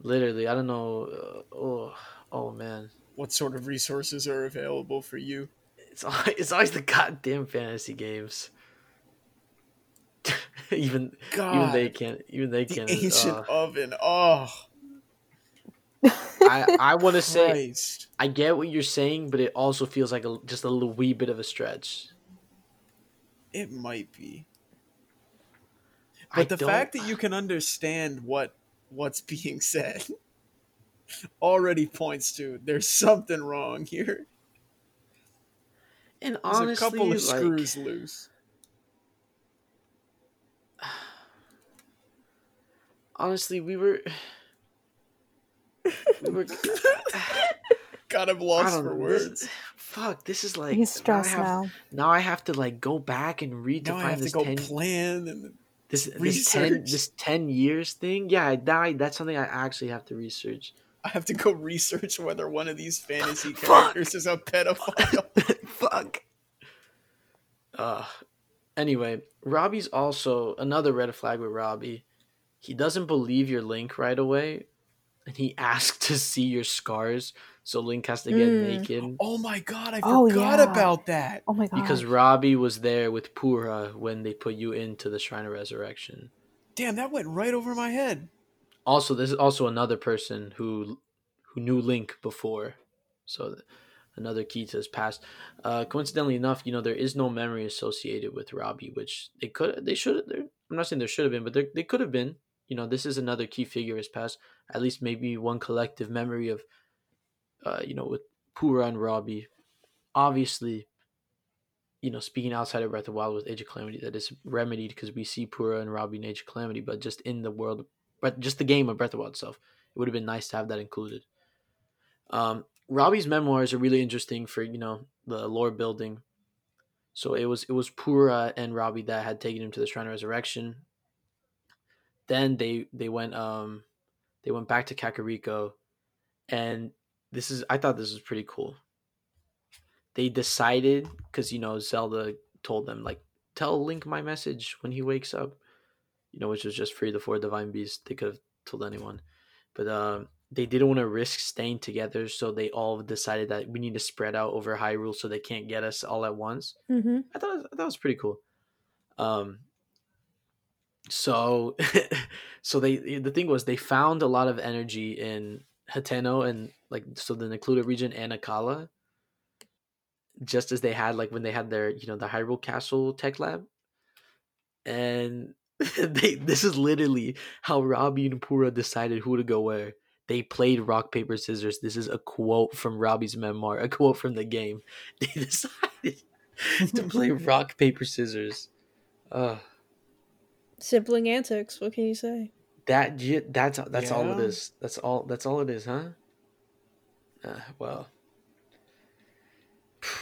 Literally, I don't know. Uh, oh, oh man. what sort of resources are available for you. It's always, *laughs* it's always the goddamn fantasy games. *laughs* even God, even they can't. Even they the can't. ancient uh, oven. Oh, I I *laughs* want to say Christ. I get what you're saying, but it also feels like a, just a little wee bit of a stretch. It might be. I But the don't- fact that you can understand what what's being said *laughs* already points to there's something wrong here. and There's honestly, a couple of like, screws loose. *sighs* honestly, we were *laughs* God, I'm I lost don't for words. This, fuck, this is like He's now I have- now. Now I have to like go back and read to I find have to this go ten plan and this this ten this ten years thing. Yeah, I. That's something I actually have to research. I have to go research whether one of these fantasy *laughs* characters is a pedophile. *laughs* Fuck. Uh anyway, Robbie's also another red flag with Robbie. He doesn't believe your link right away, and he asked to see your scars, so Link has to get Mm. naked. oh my god, I Oh, forgot yeah. about that. Oh my god. Because Robbie was there with Purah when they put you into the Shrine of Resurrection. Damn, that went right over my head. Also, this is also another person who who knew Link before, so another key to his past. Uh, coincidentally enough, you know there is no memory associated with Robbie, which they could they should. there- I'm not saying there should have been, but there, they could have been. You know, this is another key figure his past. At least maybe one collective memory of, uh, you know, with Purah and Robbie. Obviously, you know, speaking outside of Breath of Wild with Age of Calamity, that is remedied because we see Purah and Robbie in Age of Calamity, but just in the world, but just the game of Breath of Wild itself, it would have been nice to have that included. Um, Robbie's memoirs are really interesting for you know the lore building. So it was it was Purah and Robbie that had taken him to the Shrine of Resurrection. Then they they went um they went back to Kakariko, and this is I thought this was pretty cool. They decided because you know Zelda told them like tell Link my message when he wakes up, you know which was just free the four divine beasts. They could have told anyone, but um they didn't want to risk staying together, so they all decided that we need to spread out over Hyrule so they can't get us all at once. Mm-hmm. I thought it was, I thought was pretty cool. Um, so *laughs* so they the thing was they found a lot of energy in Hateno and like so the Necluda region and Akkala, just as they had like when they had their you know the Hyrule Castle tech lab, and *laughs* they this is literally how Robbie and Purah decided who to go where. They played rock paper scissors. This is a quote from Robbie's memoir, a quote from the game. *laughs* They decided to play rock paper scissors. Uh, Sibling antics. What can you say? that yeah, that's that's all it Yeah. That's all. That's all it is, huh? Uh, well,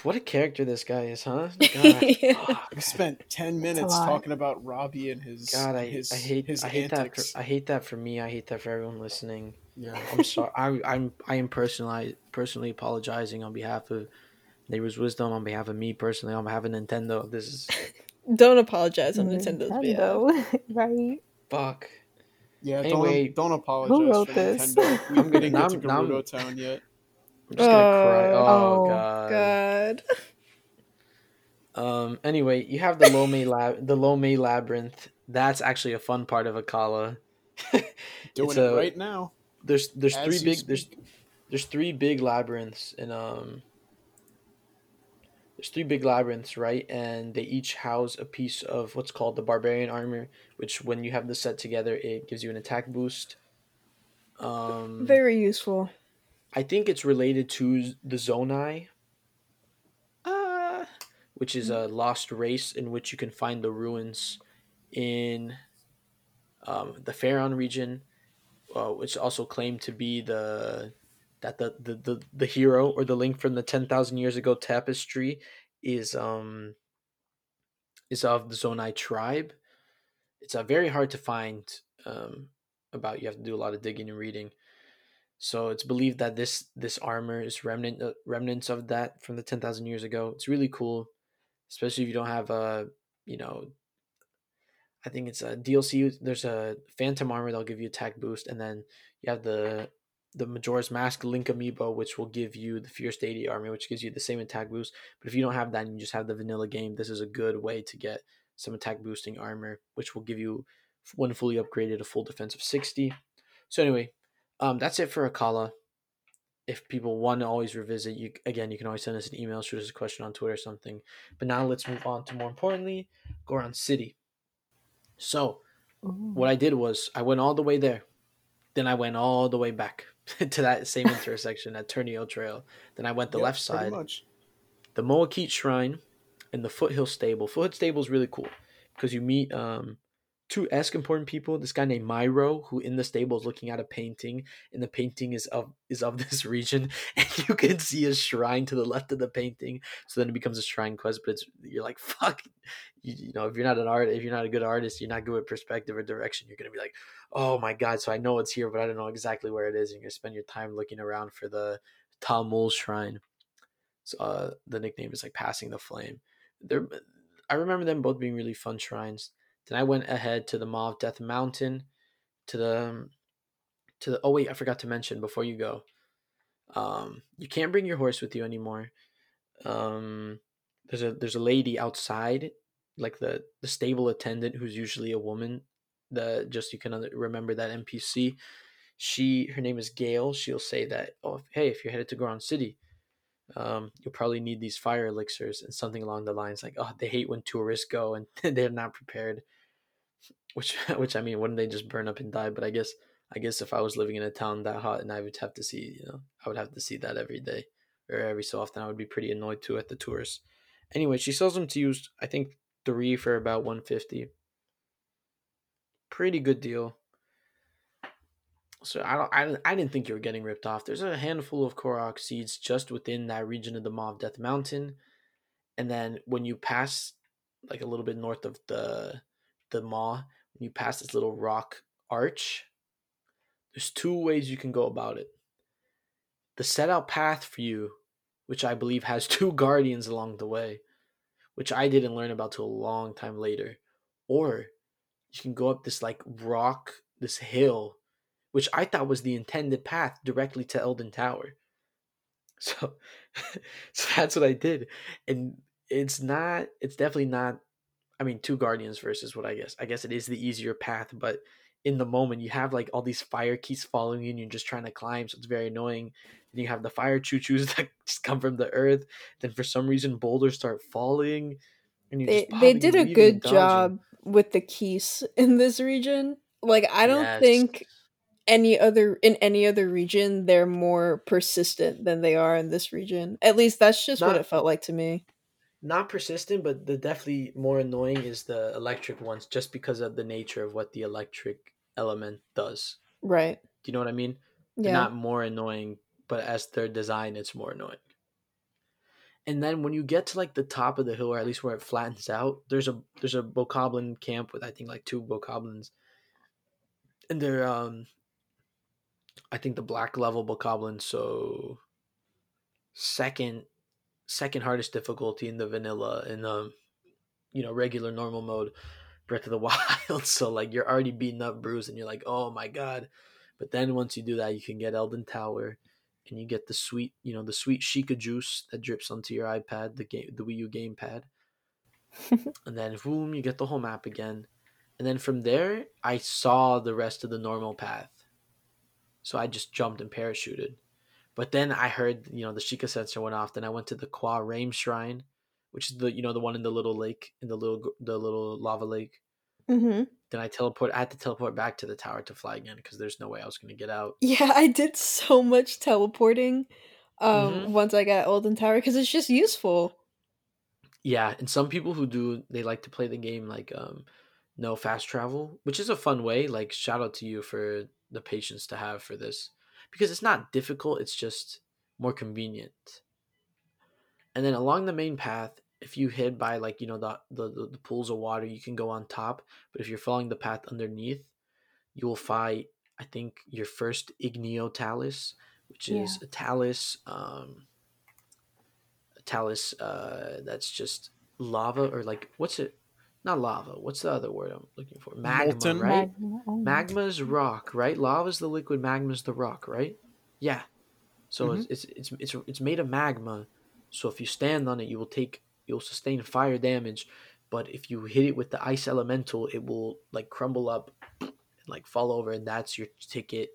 what a character this guy is, huh? *laughs* God, fuck. We spent ten minutes talking about Robbie and his God, I, his I hate his I hate that antics. for, I hate that for me. I hate that for everyone listening. yeah. I'm sorry. *laughs* I, I'm I am personally personally apologizing on behalf of Neighbors Wisdom, on behalf of me personally, on behalf of Nintendo. This is *laughs* Don't apologize on Nintendo's behalf. *laughs* Right? fuck. Yeah, Anyway, don't, don't apologize wrote for this? Nintendo. I'm gonna- didn't *laughs* get to Gerudo Town yet. I'm just gonna cry. Oh. Oh, Oh, god. God. *laughs* Um. Anyway, you have the Lomei lab, the Lomei labyrinth. That's actually a fun part of Akkala. Doing It's it a- right now. There's there's As three you big there's speak. there's three big labyrinths and um. There's three big labyrinths, right? And they each house a piece of what's called the barbarian armor, which when you have the set together, it gives you an attack boost. Um, Very useful. I think it's related to the Zonai, uh, which is a lost race in which you can find the ruins in um, the Faron region, uh, which also claimed to be the that the, the, the, the hero or the link from the ten thousand years ago tapestry is um is of the Zonai tribe. It's uh, very hard to find um, about. You have to do a lot of digging and reading. So it's believed that this this armor is remnant uh, remnants of that from the ten thousand years ago. It's really cool, especially if you don't have a you know. I think it's a DLC. There's a Phantom armor that'll give you attack boost, and then you have the the Majora's Mask Link amiibo, which will give you the Fierce Deity armor, which gives you the same attack boost. But if you don't have that and you just have the vanilla game, this is a good way to get some attack boosting armor, which will give you when fully upgraded a full defense of sixty. So anyway, um, that's it for Akkala. if people want to always revisit, you again, you can always send us an email, shoot us a question on Twitter or something. But now let's move on to more importantly, Goron City. So, what I did was I went all the way there, then I went all the way back *laughs* to that same intersection at Turnio Trail. Then I went the Yep, left side, much. the Mo'a Keet Shrine, and the Foothill Stable. Foothill Stable is really cool because you meet um, two esk important people. This guy named Myro, who in the stable is looking at a painting, and the painting is of is of *laughs* this region, and you can see a shrine to the left of the painting. So then it becomes a shrine quest, but it's you're like *laughs* fuck, you, you know, if you're not an art, if you're not a good artist, you're not good with perspective or direction, you're gonna be like, oh my god, so I know it's here, but I don't know exactly where it is. And you're gonna spend your time looking around for the Tah Muhl Shrine. So uh, the nickname is like passing the flame. They're, I remember them both being really fun shrines. Then I went ahead to the Maw of Death Mountain, to the, to the. Oh wait, I forgot to mention before you go. Um, you can't bring your horse with you anymore. Um, there's a there's a lady outside, like the the stable attendant, who's usually a woman. The just you can remember that NPC. She her name is Gail. She'll say that oh hey if you're headed to Goron City, um, you'll probably need these fire elixirs and something along the lines like, oh, they hate when tourists go and *laughs* they're not prepared. Which, *laughs* which I mean, wouldn't they just burn up and die? But I guess, I guess if I was living in a town that hot and I would have to see, you know, I would have to see that every day or every so often, I would be pretty annoyed too at the tourists. Anyway, she sells them to use, I think, three for about one fifty. Pretty good deal. So I don't, I, I didn't think you were getting ripped off. There's a handful of Korok seeds just within that region of the Maw of Death Mountain, and then when you pass, like a little bit north of the the Maw, when you pass this little rock arch, there's two ways you can go about it. The set out path for you, which I believe has *laughs* two guardians along the way, which I didn't learn about till a long time later, or you can go up this like rock, this hill which I thought was the intended path directly to Eldin Tower. So, *laughs* so that's what I did, and it's not. It's definitely not. I mean, two guardians versus what I guess. I guess it is the easier path, but in the moment you have like all these fire Keese following you, and you're just trying to climb, so it's very annoying. And you have the fire Chuchus *laughs* that just come from the earth. Then for some reason boulders start falling, and you They they did a good job with the Keese *laughs* in this region. Like I don't Yes. think any other in any other region they're more persistent than they are in this region. At least that's just what it felt like to me. Not persistent, but the definitely more annoying is the electric ones, just because of the nature of what the electric element does. Right. Do you know what I mean? They're Yeah. not more annoying, but as their design, it's more annoying. And then when you get to like the top of the hill, or at least where it flattens out, there's a there's a bokoblin camp with I think like two bokoblins, and they're um, I think the black level bokoblin, so second second hardest difficulty in the vanilla in the you know regular normal mode, Breath of the *laughs* Wild. So like you're already beaten up, bruised, and you're like, oh my god. But then once you do that, you can get Eldin Tower, and you get the sweet, you know, the sweet Sheikah juice that drips onto your iPad, the game, the Wii U gamepad, *laughs* and then boom, you get the whole map again. And then from there, I saw the rest of the normal path, so I just jumped and parachuted. But then I heard, you know, the Sheikah sensor went off. Then I went to the Qua Raym Shrine, which is the, you know, the one in the little lake, in the little, the little lava lake. Mm-hmm. Then I teleport. I had to teleport back to the tower to fly again because there's no way I was gonna get out. Yeah, I did so much teleporting um Mhm. once I got Eldin Tower because it's just useful. Yeah, and some people who do they like to play the game like um no fast travel, which is a fun way. Like shout out to you for the patience to have for this because it's not difficult, it's just more convenient. And then along the main path, if you hit by like, you know, the the, the, the pools of water, you can go on top, but if you're following the path underneath, you will fight I think your first Igneo Talus, which is a Talus um a Talus uh that's just lava or like what's it not lava what's the other word i'm looking for magma Molten? right Magma. Oh, magma's rock right lava's the liquid magma's the rock right yeah so Mhm. it's, it's it's it's it's made of magma so if you stand on it you will take you'll sustain fire damage but if you hit it with the ice elemental it will like crumble up and like fall over and that's your ticket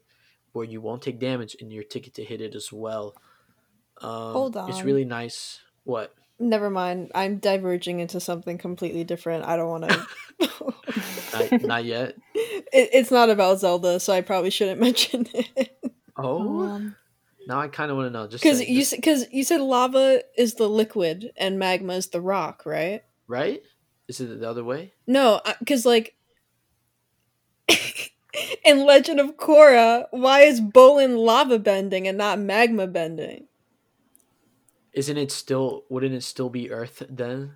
where you won't take damage and your ticket to hit it as well. Um, Hold It's really nice. What? Never mind. I'm diverging into something completely different. I don't want to. *laughs* Not, not yet. *laughs* it, it's not about Zelda, so I probably shouldn't *laughs* mention it. Oh, Um, now I kind of want to know. Just Because you because you said lava is the liquid and magma is the rock, right? right? Is it the other way? No, because like in Legend of Korra, why is Bolin lava bending and not magma bending? Isn't it still? Wouldn't it still be Earth then?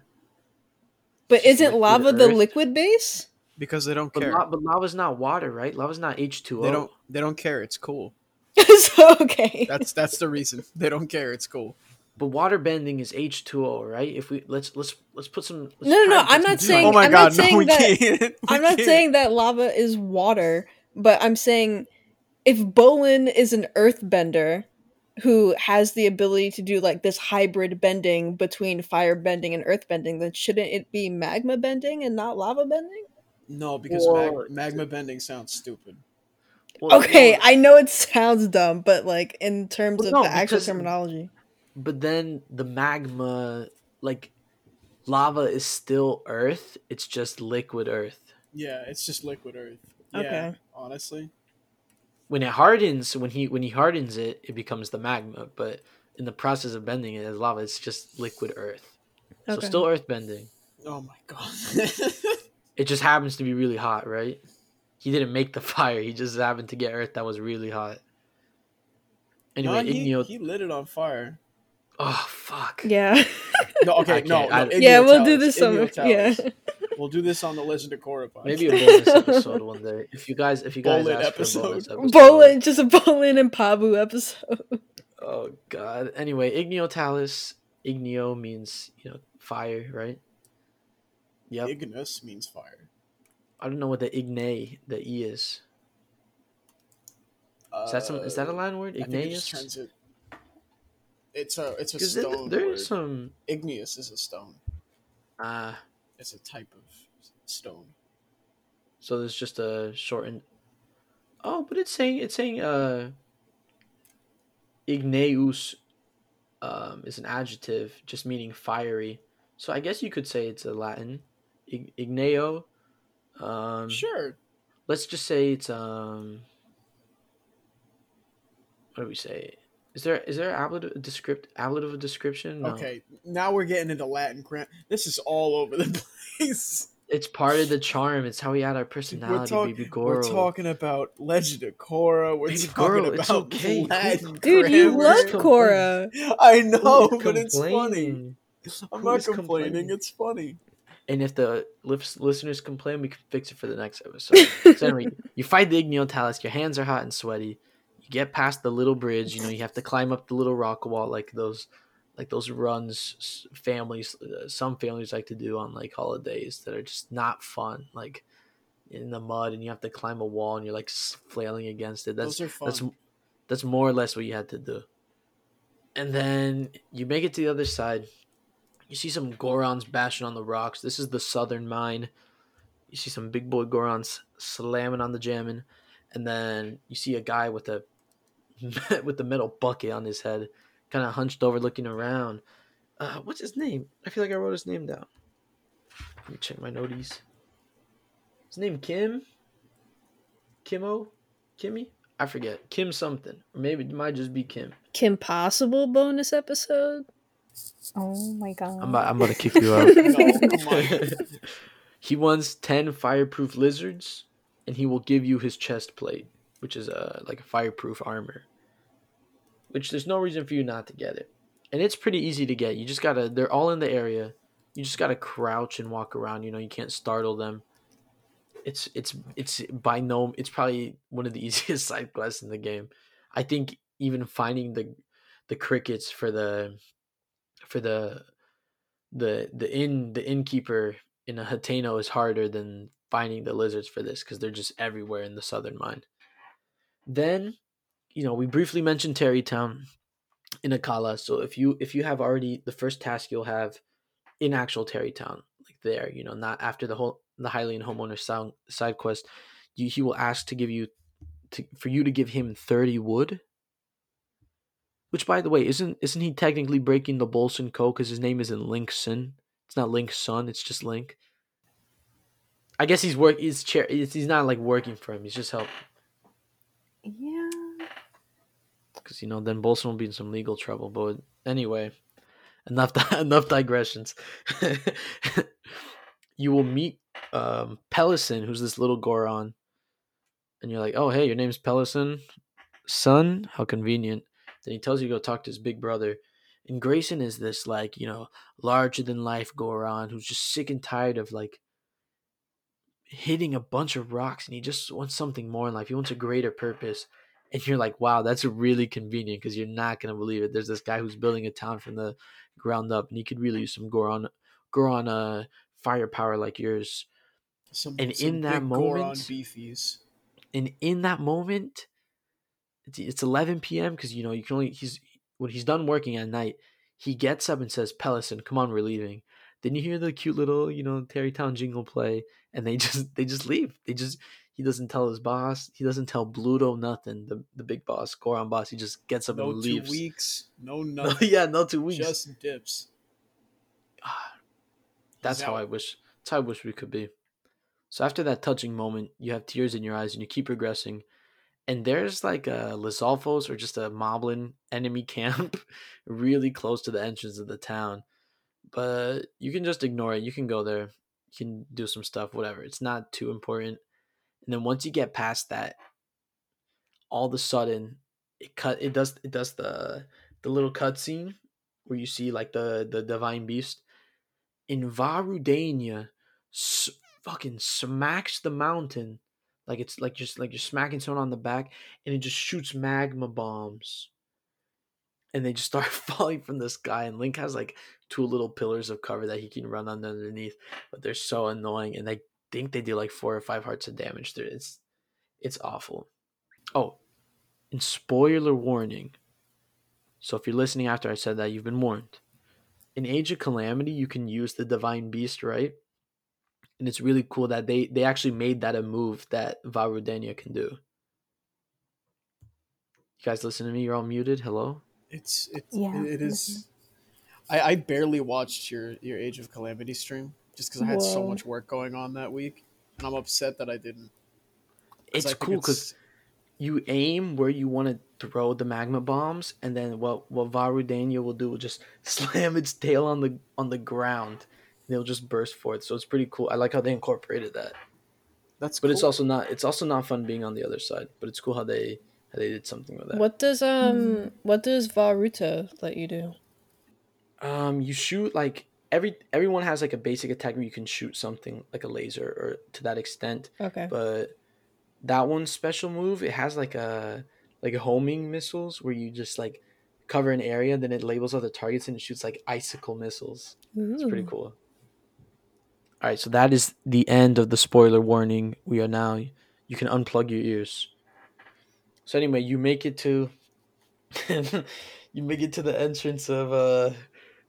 But It's just isn't liquid lava the liquid base? because they don't But, care. la- but lava's not water, right? Lava's not H two O. They don't. They don't care. It's cool. *laughs* so okay. That's that's the reason. *laughs* They don't care. It's cool. But water bending is H two O, right? If we let's let's let's put some. Let's No, no, no, I'm not saying- oh my I'm not god, no, saying we that- can't. *laughs* We I'm not can't. saying that lava is water, but I'm saying if Bolin is an earthbender who has the ability to do like this hybrid bending between fire bending and earth bending, then shouldn't it be magma bending and not lava bending? No, because mag- magma bending sounds stupid. Well, Okay, well, I know it sounds dumb, but like in terms Well, of no, the actual because- terminology. but then the magma, like lava, is still Earth. It's just liquid Earth. Yeah, it's just liquid earth. Yeah, Okay. honestly. When it hardens, when he when he hardens it, it becomes the magma. But in the process of bending it as lava, it's just liquid Earth. So still Earth bending. Oh my god. *laughs* It just happens to be really hot, right? He didn't make the *laughs* fire. He just happened to get Earth that was really hot. Anyway, no, he, Igneo. he lit it on fire. Oh fuck. Yeah. No, okay, Okay, no, no. Yeah, we'll do this summer. Yeah. Talus. We'll do this on the Legend of Korra podcast. Maybe a bonus episode one day. *laughs* If you guys, if you guys Bullet ask for a bonus episode. episode. Bolin, just a Bolin and Pabu episode. Oh god. Anyway, Igneo Talus. Igneo means you know fire, right? Yep. Ignis means fire. I don't know what the Igne, the E is. Is that some? Is that a Uh, Latin word? I think it just Igneous. turns it. It's a it's a stone. there word. some. Igneous is a stone. Ah, It's a type of stone. so there's just a shortened. Oh, but it's saying it's saying uh. Igneus, um, is an adjective just meaning fiery. So I guess you could say it's a Latin. Ig- Igneo. Um, Sure. let's just say it's um what do we say is there is there ablative descript ablative description no. Okay. Now we're getting into Latin grammar. This is all over the *laughs* place. it's part of the charm it's how we add our personality talk- baby girl We're talking about Legend of Korra. We're Baby talking girl, about it's okay. Latin Dude, you love Complain. Korra. I know, but it's funny. I'm Who not complaining. complaining? It's funny. and if the listeners complain we can fix it for the next episode so anyway *laughs* you fight the igneo talus your hands are hot and sweaty you get past the little bridge you know you have to climb up the little rock wall like those like those runs families uh, some families like to do on like holidays that are just not fun like in the mud and you have to climb a wall and you're like flailing against it. That's Those are fun. that's that's more or less what you had to do. And then you make it to the other side. You see some gorons bashing on the rocks. This is the southern mine. You see some big boy gorons slamming on the jamming. And then you see a guy with a *laughs* with the metal bucket on his head kind of hunched over looking around. Uh what's his name? I feel like i wrote his name down. Let me check my noties. His name kim? Kimo kimmy? I forget. Kim something. Or maybe it might just be kim. Kim Possible bonus episode. oh my god. i'm about, I'm about to kick you *laughs* out. No, come *laughs* on. he wants 10 fireproof lizards and he will give you his chest plate which is a like a fireproof armor which there's no reason for you not to get it. And it's pretty easy to get. You just gotta they're all in the area. You just gotta crouch and walk around you know you can't startle them. It's it's it's by no it's probably one of the *laughs* easiest side quests in the game. I think even finding the the crickets for the for the the the inn the innkeeper in a Hateno is harder than finding the lizards for this because they're just everywhere in the southern mine. Then, you know, we briefly mentioned Tarrey Town in Akkala. So if you if you have already the first task you'll have in actual Tarrey Town, like there, you know, not after the whole the Hylian homeowner sound, side quest, you he will ask to give you to, for you to give him 30 wood. Which, by the way, isn't isn't he technically breaking the Bolson code because his name isn't Linkson? It's not Link's son. It's just Link. I guess he's work. He's chair. He's, he's not like working for him. He's just helping. Yeah. because you know then Bolson will be in some legal trouble. But anyway, enough *laughs* enough digressions. *laughs* you will meet um, Pelison, who's this little Goron, and you're like, "Oh, hey, your name's Pelison, son. How convenient." Then he tells you to go talk to his big brother. And Greyson is this like you know larger than life Goron who's just sick and tired of like hitting a bunch of rocks, and he just wants something more in life. He wants a greater purpose and you're like, wow, that's really convenient because you're not gonna believe it. There's this guy who's building a town from the ground up, and he could really use some Goron, Goron, uh, firepower like yours. Some, And some in that moment- beefies. And in that moment, it's, it's 11 p.m. because you know you can only he's when he's done working at night, he gets up and says, "Pelison, come on, we're leaving." Then you hear the cute little you know Tarrey Town jingle play, and they *laughs* just they just leave. They just he doesn't tell his boss. He doesn't tell Bludo nothing. The the big boss, Goron boss. He just gets up No and two leaves. weeks. No *laughs* No, nothing. yeah, no two weeks. Just dips. Ah, That's how. I wish. That's how I wish we could be. So after that touching moment, you have tears in your eyes and you keep progressing. And there's like a Lizalfos or just a Moblin enemy *laughs* camp really close to the entrance of the town. But you can just ignore it. You can go there. You can do some stuff, whatever. It's not too important. And then once you get past that, all of a sudden it cut it does it does the the little cutscene where you see like the the divine beast in Vah Rudania s- fucking smacks the mountain like it's like just like you're smacking someone on the back and it just shoots magma bombs and they just start *laughs* falling from the sky and link has like two little pillars of cover that he can run on underneath but they're so annoying and i think they do like four or five hearts of damage to it it's it's awful oh and spoiler warning so if you're listening after i said that you've been warned in Age of Calamity, you can use the Divine Beast, right? And it's really cool that they they actually made that a move that Vah Rudania can do. You guys listen to me? You're all muted. Hello. It's it's Yeah, it, it I'm is. I, I barely watched your your Age of Calamity stream just because I had so much work going on that week, and I'm upset that I didn't. It's I cool because you aim where you want to throw the magma bombs, and then what what Vah Rudania will do will just *laughs* slam its tail on the on the ground, and it'll just burst forth. So it's pretty cool. I like how they incorporated that. that's But it's also not it's also not fun being on the other side. But it's cool how they how they did something with that. What does um what does Vah Ruta let you do? Um, you shoot like every everyone has like a basic attack where you can shoot something like a laser or to that extent. Okay. But that one special move, it has like a like homing missiles where you just like cover an area, then it labels other targets and it shoots like icicle missiles. Ooh. It's pretty cool. All right, so that is the end of the spoiler warning. We are now. You can unplug your ears. So anyway, you make it to. *laughs* you make it to the entrance of uh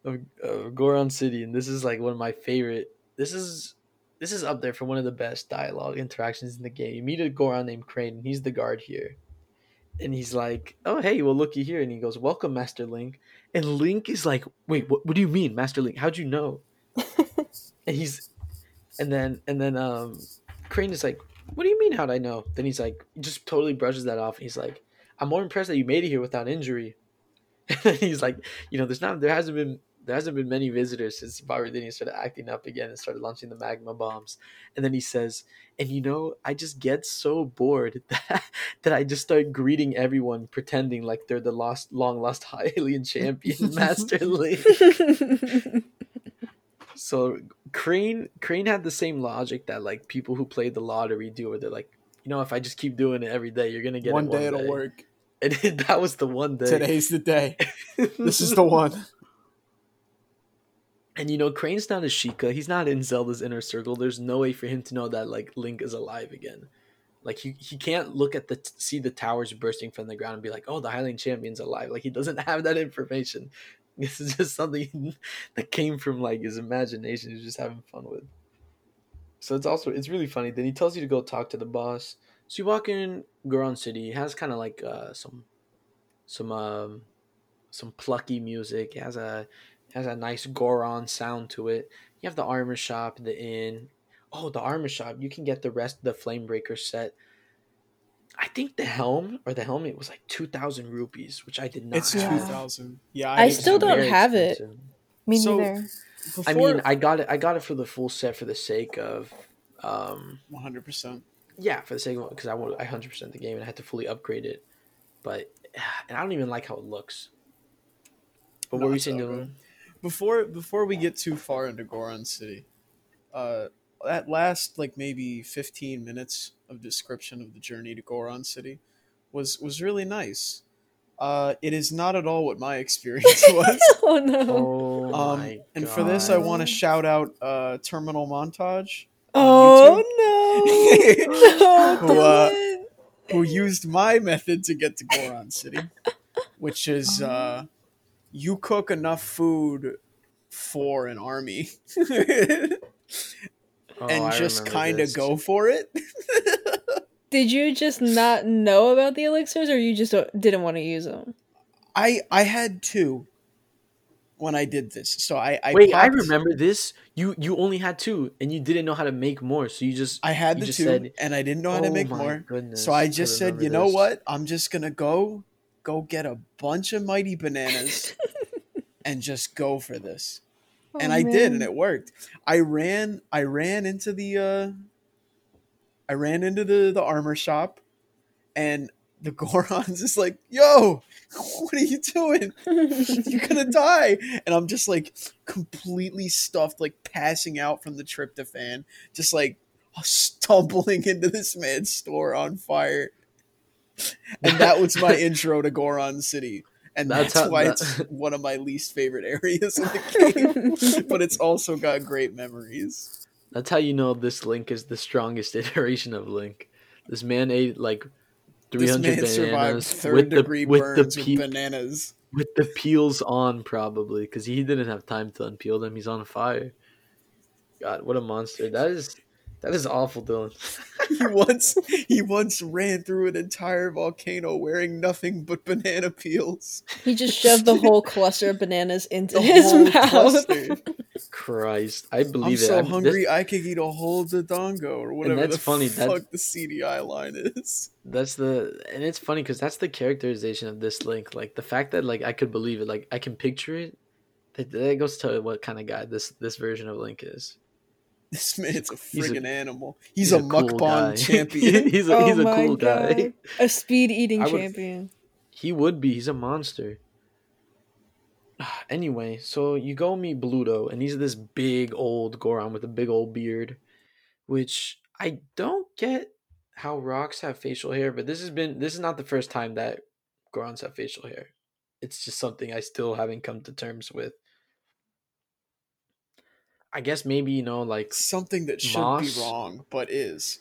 of, of Goron City, and this is like one of my favorite. This is this is up there for one of the best dialogue interactions in the game. You meet a Goron named Crane, and he's the guard here. And he's like, "Oh, hey, well, looky here." And he goes, "Welcome, Master Link." And Link is like, "Wait, what? What do you mean, Master Link? How'd you know?" *laughs* and he's, and then and then um, Crane is like, "What do you mean? How'd I know?" Then he's like, just totally brushes that off. He's like, "I'm more impressed that you made it here without injury." *laughs* And he's like, "You know, there's not, there hasn't been." There hasn't been many visitors since Varudini started acting up again and started launching the magma bombs. And then he says, and you know, I just get so bored *laughs* that, that I just start greeting everyone, pretending like they're the lost, long lost High *laughs* Alien champion, *laughs* Master Link. So Crane, Crane had the same logic that like people who play the lottery do, where they're like, you know, if I just keep doing it every day, you're gonna get one it day it'll work. And that was the one day. Today's the day. This is the one. And you know, Crane's not a Sheikah. He's not in Zelda's inner circle. There's no way for him to know that like Link is alive again. Like he, he can't look at the see the towers bursting from the ground and be like, oh, the Hylian Champion's alive. Like he doesn't *laughs* have that information. *laughs* This is just something *laughs* that came from like his imagination. He's just having fun with. So it's also it's really funny. Then he tells you to go talk to the boss. So you walk in Goron City. It has kind of like uh, some some um, some plucky music. It has a has a nice Goron sound to it. You have the armor shop, the inn. Oh, the armor shop. You can get the rest of the Flamebreaker set. I think the helm or the helmet was like two thousand rupees, which I did not. It's Yeah. two have. Yeah, I think still don't Very have it. expensive. Me So- neither. Before, I mean, I got it. I got it for the full set for the sake of, um, one hundred percent. yeah, for the sake of because I want I hundred percent the game and I had to fully upgrade it, but *sighs* and I don't even like how it looks. But No, what were you saying, all Dylan? Before before we get too far into Goron City, uh, that last like maybe fifteen minutes of description of the journey to Goron City was was really nice. Uh, it is not at all what my *laughs* experience *laughs* was. *laughs* oh no. Oh Um, my and for this, I want to shout out uh, Terminal Montage, Oh no. no. Who, uh, who used my method to get to Goron City, which is uh, you cook enough food for an army Oh, and I just kind of go for it. Did you just not know about the elixirs, or you just didn't want to use them? I I had two when I did this, so I, I Wait, I remember this. You you only had two, and you didn't know how to make more, so you just I had the two, said, and I didn't know how to "Oh make my more. goodness, So I just said, remember you know what? I'm just gonna go go get a bunch of mighty bananas *laughs* and just go for this. and Oh, I did, and it worked. I ran, I ran into the, uh, I ran into the the armor shop, and the Gorons *laughs* is like, "Yo, what are you doing? You're gonna *laughs* die!" And I'm just like completely stuffed, like passing out from the tryptophan, just like stumbling into this man's store on fire. *laughs* And that was my intro to Goron City. And That's that's, how- why that- it's *laughs* one of my least favorite areas in the game. *laughs* but it's also got great memories. That's how you know this Link is the strongest iteration of Link. This man ate like 300 This man bananas with the with the with bananas. with the peels on probably because he didn't have time to unpeel them. He's on fire. God, what a monster! That is that is awful, Dylan. *laughs* He once he once ran through an entire volcano wearing nothing but banana peels. he just shoved the whole cluster of bananas *laughs* into The his mouth. Christ, I I'm believe it. so I'm- this- hungry I could eat a whole dodongo or whatever that's the funny, fuck that's- the CDI line is. That's the and it's funny because that's the characterization of this link. Like the fact that like I could believe it, like I can picture it. That, that goes to what kind of guy this this version of Link is. This man's a He's a- friggin' animal. He's, a, cool mukbang guy. *laughs* champion. *laughs* he's a, Oh a my cool guy. A speed eating would- champion. He would be. He's a monster. *sighs* Anyway, so you go meet Bludo, and he's this big old Goron with a big old beard, which I don't get how rocks have facial hair, but this has been this is not the first time that Gorons have facial hair. It's just something I still haven't come to terms with. I guess maybe you know like Something that should Moss? be wrong, but is.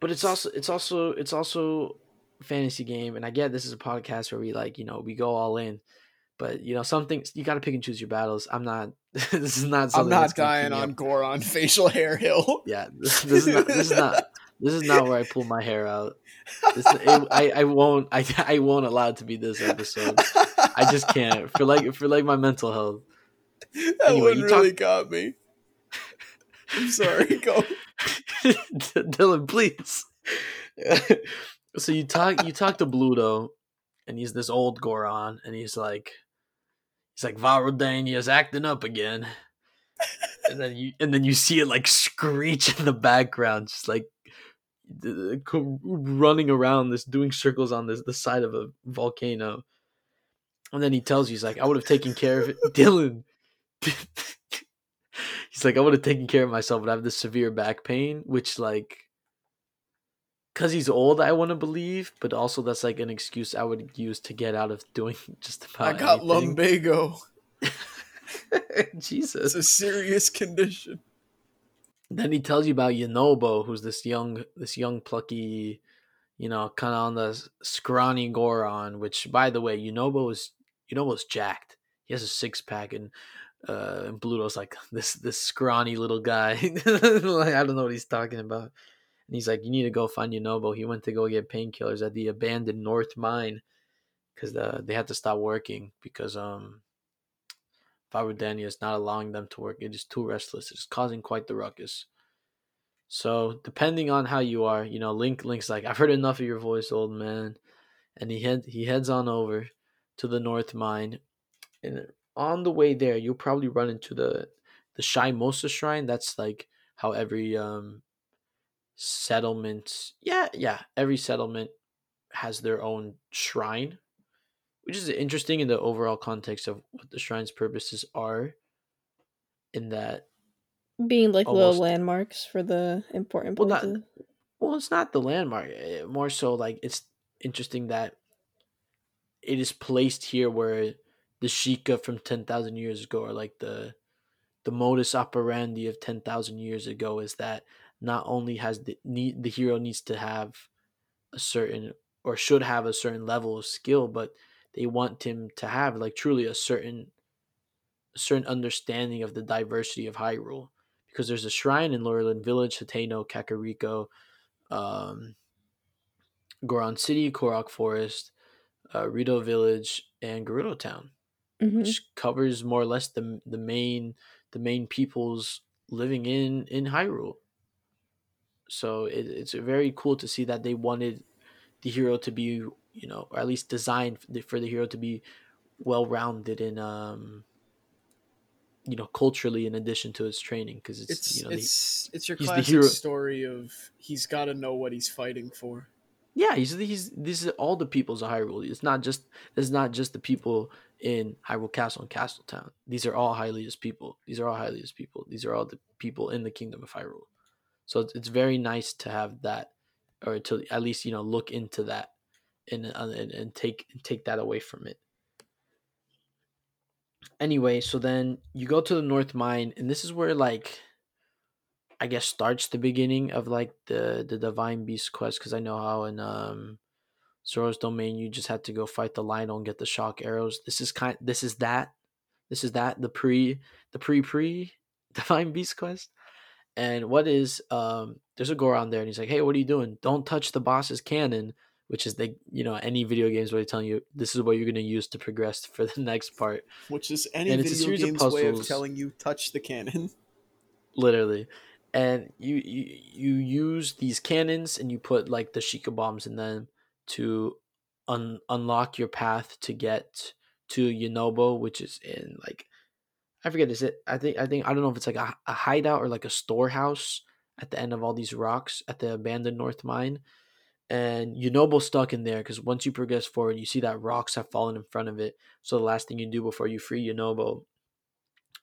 but it's also it's also it's also a fantasy game and i get this is a podcast where we like you know we go all in but you know something you got to pick and choose your battles i'm not *laughs* this is not I'm not that's gonna keep dying on. Goron *laughs* facial hair hill. yeah this, this is not this is not this is not where i pull my hair out this, it, I, I won't I, I won't allow it to be this episode i just can't for like for like my mental health *laughs* that Anyway, one you talk- really got me. I'm sorry. Go. *laughs* Dylan, please. so you talk you talk to Bludo, and he's this old Goron, and he's like he's like Vah Rudania's acting up again. and then you and then you see it like screech in the background, just like running around this doing circles on this the side of a volcano. And then he tells you he's like, I would have taken care of it. *laughs* Dylan. He's like, I would have taken care of myself, but I have this severe back pain, which like because he's old, I want to believe, but also that's like an excuse I would use to get out of *laughs* doing just about. I got anything. lumbago. *laughs* Jesus. It's a serious condition. Then he tells you about Yunobo, who's this young, this young plucky, you know, kind of on the scrawny Goron. Which, by the way, Yunobo is Yunobo's jacked. He has a six pack, and uh, and Bludo's like this this scrawny little guy. *laughs* like I don't know what he's talking about. And he's like, "You need to go find Yunobo." He went to go get painkillers at the abandoned North Mine because the, they had to stop working because um Vah Rudania is not allowing them to work. It is just too restless. It's causing quite the ruckus. So depending on how you are, you know, Link Link's like, I've heard enough of your voice, old man, and he head he heads on over to the North Mine, and on the way there, you'll probably run into the the Shae Mo'sah Shrine. That's like how every um settlement, yeah, yeah, every settlement has their own shrine which is interesting in the overall context of what the shrine's purposes are. In that, being like Almost- little landmarks for the important Well, not- well, it's not the landmark. eh, More so, like it's interesting that it is placed here where the Sheikah from ten thousand years ago, or like the the modus operandi of ten thousand years ago, is that not only has the need the hero needs to have a certain or should have a certain level of skill, but they want him to have like truly a certain a certain understanding of the diversity of Hyrule. Because there's a shrine in Lurelin Village, Hateno, Kakariko, um, Goron City, Korok Forest, uh, Rito Village, and Gerudo Town, Mhm. which covers more or less the the main the main peoples living in in Hyrule. So it, it's very cool to see that they wanted the hero to be, you know, or at least designed for the, for the hero to be well rounded in, um, you know, culturally in addition to his training, because it's, It's you know, the- it's it's your classic story of he's got to know what he's fighting for. Yeah, he's he's this is all the peoples of Hyrule. It's not just it's not just the people in Hyrule Castle and Castletown. These are all Hylia's people. These are all Hylia's people. These are all the people in the Kingdom of Hyrule. So it's, very nice to have that, or to at least you know look into that, and uh, and, and take take that away from it. Anyway, so then you go to the North Mine, and this is where like I guess starts the beginning of like the the divine beast quest because I know how in um Zora's domain you just had to go fight the Lynel and get the shock arrows. This is kind this is that this is that the pre the pre pre *laughs* divine beast quest. And what is um there's a Goron there and he's like, Hey, what are you doing? Don't touch the boss's cannon, which is the you know, any video games where they're telling you this is what you're gonna use to progress *laughs* for the next part. Which is any And it's a video series of game's way of telling you touch the cannon. *laughs* literally and you, you you use these cannons and you put like the Sheikah bombs in them to un- unlock your path to get to Yunobo, which is in like I forget is it I think I think I don't know if it's like a, a hideout or like a storehouse at the end of all these rocks at the abandoned North Mine. And Yunobo's stuck in there because once you progress forward, you see that rocks have fallen in front of it. So the last thing you do before you free Yunobo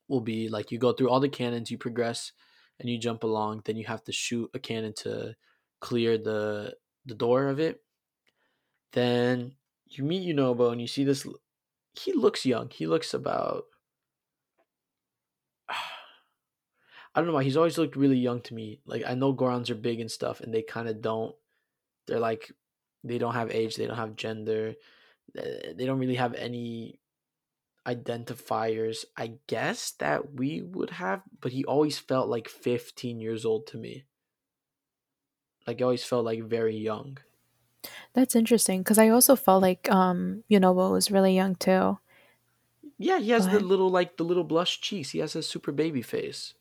will be like you go through all the cannons, you progress, and you jump along. Then you have to shoot a cannon to clear the the door of it. Then you meet Yunobo and you see this. He looks young. He looks about. *sighs* I don't know why he's always looked really young to me. Like I know Gorons are big and stuff, and they kind of don't. They're like, they don't have age. They don't have gender. uh, They don't really have any identifiers, I guess, that we would have, but he always felt like 15 years old to me. Like, he always felt like very young. That's interesting because I also felt like um Yunobo was really young too. Yeah, he has the But- little, like, the little blush cheeks. He has a super baby face.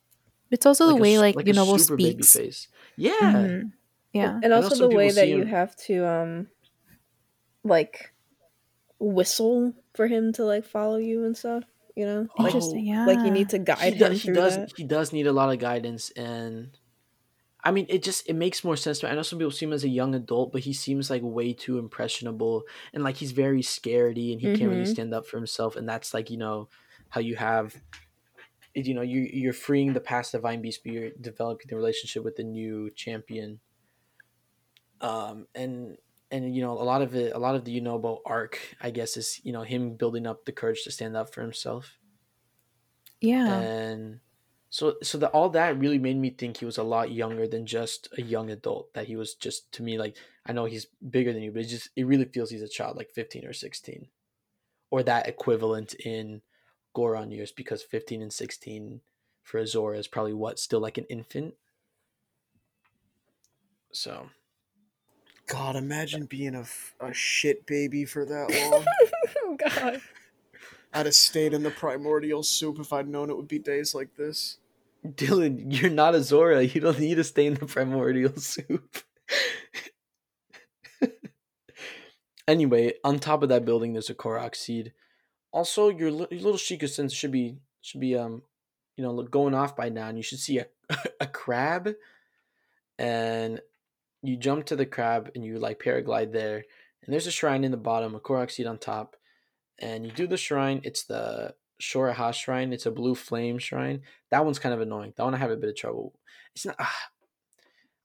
It's also the a way s- like, a Yunobo super baby speaks. face. Yeah. Mhm. Yeah. and also also the people way that see you him- have to um like whistle for him to like follow you and stuff you know like, Interesting. Yeah. like you need to He, guide do- him he through does. that He does need a lot of guidance, and I mean, it just it makes more sense. To, me. I know some people see him as a young adult, but he seems like way too impressionable, and like he's very scaredy, and he can't really Mhm. stand up for himself. And that's like you know how you have, you know, you you're freeing the past divine beast, but you're developing the relationship with the new champion. Um, and and you know a lot of it, a lot of the Yunobo arc, I guess, is you know him building up the courage to stand up for himself yeah. and so so that all that really made me think he was a lot younger than just a young adult that he was just to me like i know he's bigger than you but it just it really feels he's a child like 15 or 16 or that equivalent in goron years because 15 and 16 for a Zora is probably what still like an infant So God, imagine being a, a shit baby for that long. *laughs* oh god. I'd have stayed in the primordial soup if I'd known it would be days like this. Dylan, you're not a Zora. You don't need to stay in the primordial soup. *laughs* anyway, on top of that building, there's a Korok seed. Also, your, li- your little Sheikah sense should be should be um, you know, going off by now, and you should see a *laughs* a crab, and you jump to the crab and you like paraglide there, and there's a shrine in the bottom, a Korok seed on top, and you do the shrine. It's the Shora Hah shrine. It's a blue flame shrine. That one's kind of annoying. That one I have a bit of trouble. It's not. ah,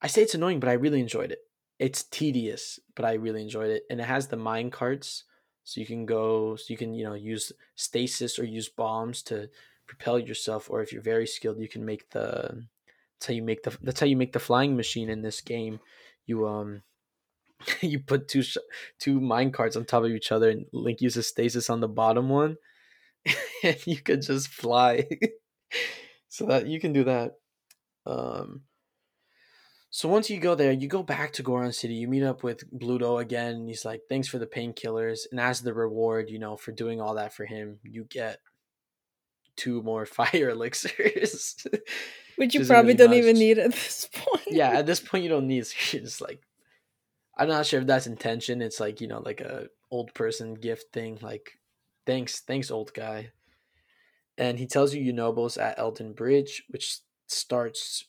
I say it's annoying, but I really enjoyed it. It's tedious, but I really enjoyed it, and it has the mine carts, so you can go, so you can you know use stasis or use bombs to propel yourself, or if you're very skilled, you can make the. That's how you make the. That's how you make the flying machine in this game. You um. *laughs* You put two sh- two mine carts on top of each other, and Link uses stasis on the bottom one, *laughs* and you could just fly. *laughs* so that you can do that. Um, so once you go there, you go back to Goron City. You meet up with Bludo again. And he's like, "Thanks for the painkillers," and as the reward, you know, for doing all that for him, you get two more fire elixirs. Which you probably really don't even need at this point. yeah, at this point, you don't need. So you're just like, I'm not sure if that's intention. It's like you know, like a old person gift thing. Like, thanks, thanks, old guy. And he tells you Yunobo's at Eldin Bridge, which starts,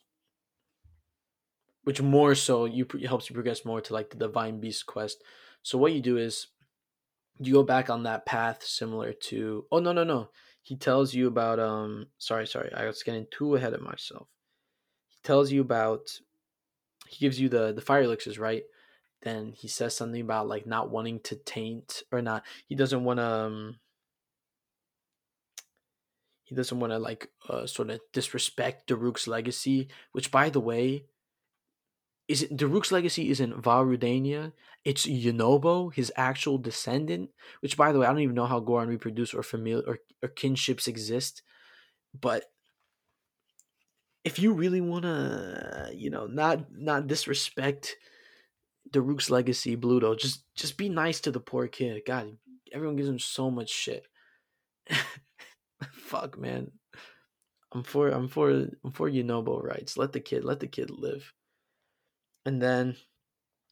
which more so you helps you progress more to like the Divine Beast quest. So what you do is, you go back on that path similar to. Oh no no no! He tells you about um. Sorry sorry, I was getting too ahead of myself. He tells you about he gives you the the fire elixirs right then he says something about like not wanting to taint or not he doesn't want to um, he doesn't want to like uh, sort of disrespect Daruk's legacy which by the way is it Daruk's legacy isn't Vah Rudania it's Yunobo his actual descendant which by the way I don't even know how Goron reproduce or familiar or, or kinships exist but if you really want to you know not not disrespect Daruk's legacy, Bludo. Just just be nice to the poor kid. God, everyone gives him so much shit. *laughs* Fuck, man. I'm for I'm for I'm for Yunobo rights. Let the kid let the kid live. And then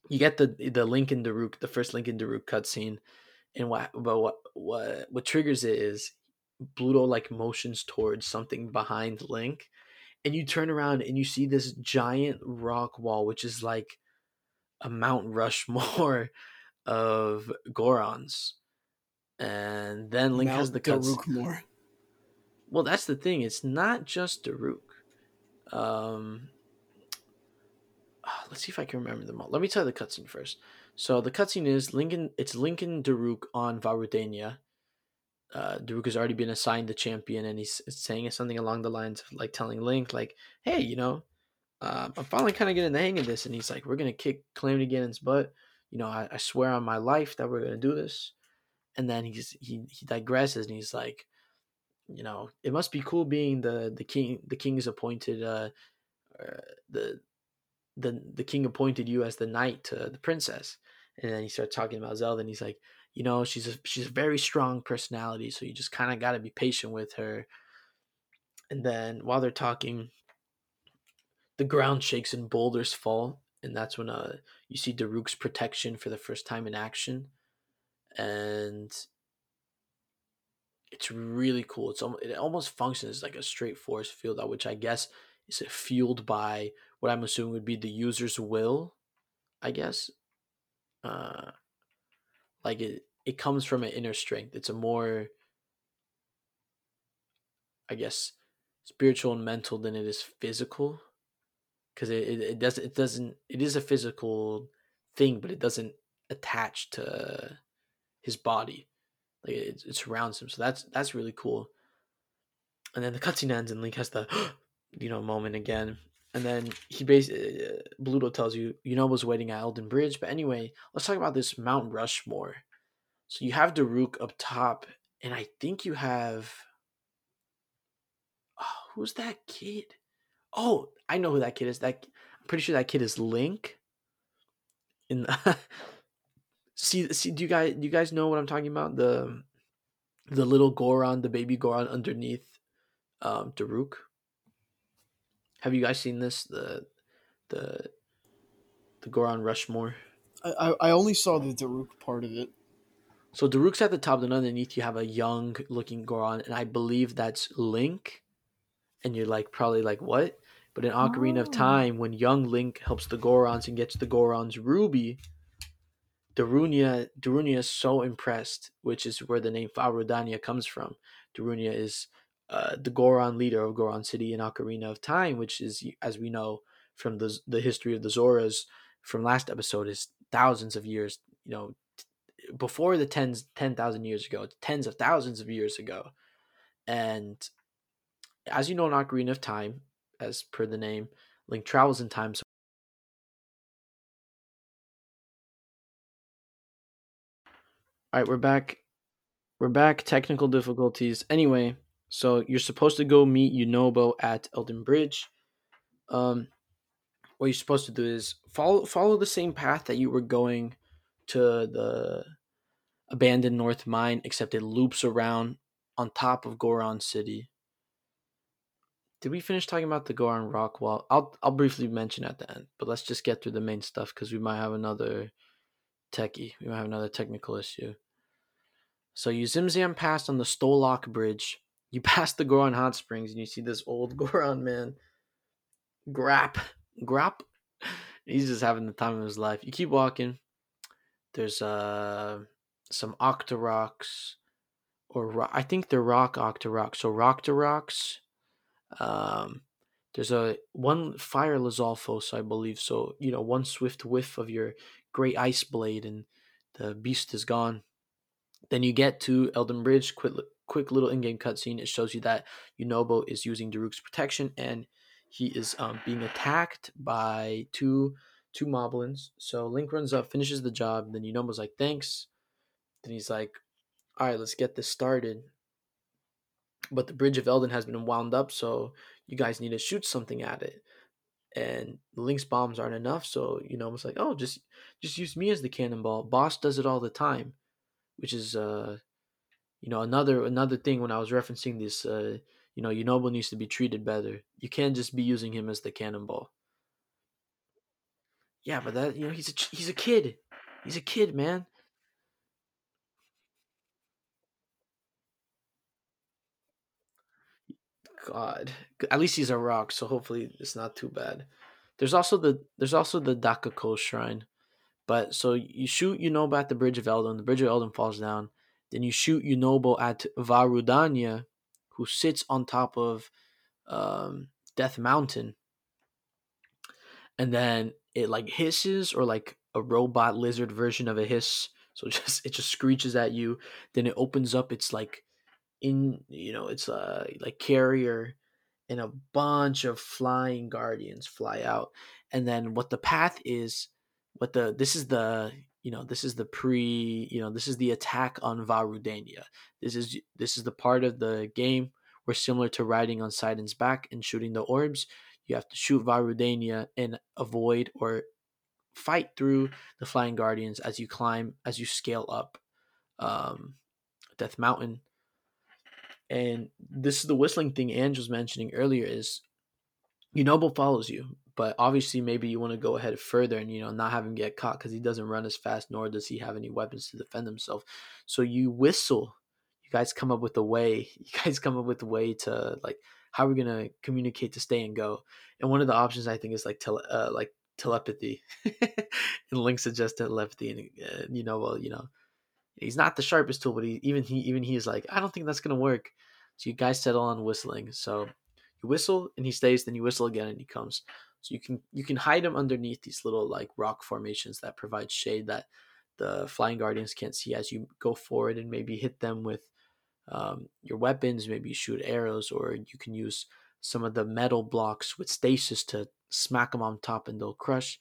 you get the the Lincoln Daruk, the first Lincoln Daruk cutscene, and what but what what what triggers it is Bludo like motions towards something behind Link, and you turn around and you see this giant rock wall, which is like a Mount Rushmore *laughs* of Gorons. And then Link has the cuts. Darukmore. Well, that's the thing. It's not just Daruk. Um, ah, let's see if I can remember them all. Let me tell you the cutscene first. So the cutscene is Lincoln. It's Lincoln Daruk on Vah Rudania. Uh, Daruk has already been assigned the champion, and he's saying something along the lines of like telling Link, like, "Hey, you know, um, I'm finally kind of getting the hang of this." And he's like, "We're gonna kick Calamity Ganon's butt. You know, I, I swear on my life that we're gonna do this." And then he's he he digresses, and he's like, you know, it must be cool being the the king the king's appointed uh, uh the the the king appointed you as the knight to the princess. And then he starts talking about Zelda and he's like, you know, she's a she's a very strong personality, so you just kind of got to be patient with her. And then while they're talking, the ground shakes and boulders fall, and that's when uh you see Daruk's protection for the first time in action. And it's really cool. It's it almost functions like a straight force field, uh, which I guess is fueled by what I'm assuming would be the user's will. I guess, uh, like it it comes from an inner strength. It's a more, I guess, spiritual and mental than it is physical, because it, it it doesn't it doesn't it is a physical thing, but it doesn't attach to his body. Like it, it surrounds him. So that's that's really cool. And then the cutscene ends and link has the *gasps* you know moment again. And then he basically uh, Bludo tells you you know was waiting at Eldin Bridge. But anyway let's talk about this Mount Rushmore. So you have Daruk up top and I think you have oh, who's that kid oh I know who that kid is. That I'm pretty sure that kid is Link in the *laughs* see see do you guys do you guys know what I'm talking about? The the little Goron the baby Goron underneath um Daruk? Have you guys seen this? The the the Goron Rushmore? I, I, only saw the Daruk part of it. so Daruk's at the top then underneath you have a young looking Goron and I believe that's Link and you're like probably like what but in Ocarina of Oh. Time when young Link helps the Gorons and gets the Goron's ruby Darunia Darunia is so impressed, which is where the name Vah Rudania comes from. Darunia is uh, the Goron leader of Goron City in Ocarina of Time, which is, as we know from the the history of the Zoras from last episode, is thousands of years. You know, t- before the tens ten thousand years ago, tens of thousands of years ago, and as you know in Ocarina of Time, as per the name, Link travels in time. So All right, we're back. We're back. Technical difficulties. Anyway, so you're supposed to go meet Yunobo at Eldin Bridge. Um, what you're supposed to do is follow follow the same path that you were going to the abandoned North Mine, except it loops around on top of Goron City. Did we finish talking about the Goron Rock Wall? I'll I'll briefly mention at the end, but let's just get through the main stuff because we might have another techie. We might have another technical issue. So you zimzam passed on the Stolock Bridge. You *laughs* pass the Goron Hot Springs and you see this old *laughs* Goron man. Grap. Grap. He's just having the time of his life. You keep walking. There's uh some Octoroks. Or ro- I think they're rock Octoroks. So Roctoroks. Um there's a one fire Lizalfos, I believe. So, you know, one swift whiff of your great ice blade and the beast is gone. Then you get to Eldin Bridge, quick, quick little in-game cutscene. It shows you that Yunobo is using Daruk's protection and he is um, being attacked by two two moblins. So Link runs up, finishes the job. Then Yunobo's like, "Thanks." Then he's like, "All right, let's get this started." But the Bridge of Eldin has been wound up, so you guys need to shoot something at it. And the Link's bombs aren't enough, so Yunobo's like, "Oh, just just use me as the cannonball. Boss does it all the time." which is uh you know another another thing when I was referencing this uh you know Yunobo needs to be treated better. You can't just be using him as the cannonball. Yeah, but that you know he's a he's a kid. He's a kid, man. God, at least he's a rock, so hopefully it's not too bad. There's also the there's also the Daqa Koh shrine, but so you shoot Yunobo at the Bridge of Eldin. The Bridge of Eldin falls down. Then you shoot Yunobo at Vah Rudania, who sits on top of um, Death Mountain, and then it like hisses or like a robot lizard version of a hiss. So *laughs* just it just screeches at you. Then it opens up. It's like in you know it's a like carrier and a bunch of flying guardians fly out and then what the path is what the this is the you know this is the pre you know this is the attack on Vah Rudania. This is this is the part of the game where similar to riding on Sidon's back and shooting the orbs you have to shoot Vah Rudania and avoid or fight through the flying guardians as you climb as you scale up um death mountain and this is the whistling thing Ange was mentioning earlier is Yunobo follows you, but obviously maybe you want to go ahead further and you know not have him get caught because he doesn't run as fast nor does he have any weapons to defend himself. So you whistle. You guys come up with a way. *laughs* You guys come up with a way to like how are we gonna communicate to stay and go. And one of the options I think is like tele uh, like telepathy. *laughs* and Link suggests telepathy, and uh, you know well you know he's not the sharpest tool, but he even he even he is like I don't think that's gonna work. So you guys settle on whistling. So you whistle and he stays, then you whistle again and he comes. So you can you can hide him underneath these little like rock formations that provide shade that the flying guardians can't see as you go forward and maybe hit them with um, your weapons. Maybe shoot arrows, or you can use some of the metal blocks with stasis to smack them on top and they'll crush.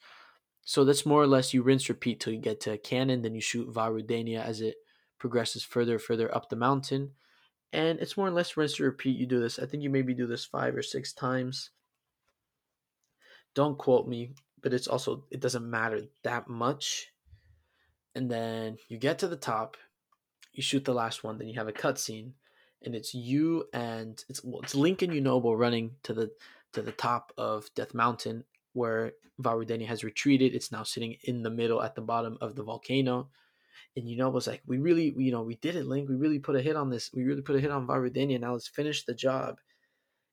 So that's more or less you rinse repeat till you get to a cannon, then you shoot Varudania as it progresses further further up the mountain. And it's more or less rinse and repeat. You do this. I think you maybe do this five or six times. Don't quote me, but it's also it doesn't matter that much. And then you get to the top, you shoot the last one, then you have a cutscene, and it's you and it's well, it's Link and Yunobo running to the to the top of Death Mountain where Vah Rudania has retreated. It's now sitting in the middle at the bottom of the volcano. And you know, was like, we really, you know, we did it, Link. We really put a hit on this. We really put a hit on Vah Rudania. Now let's finish the job.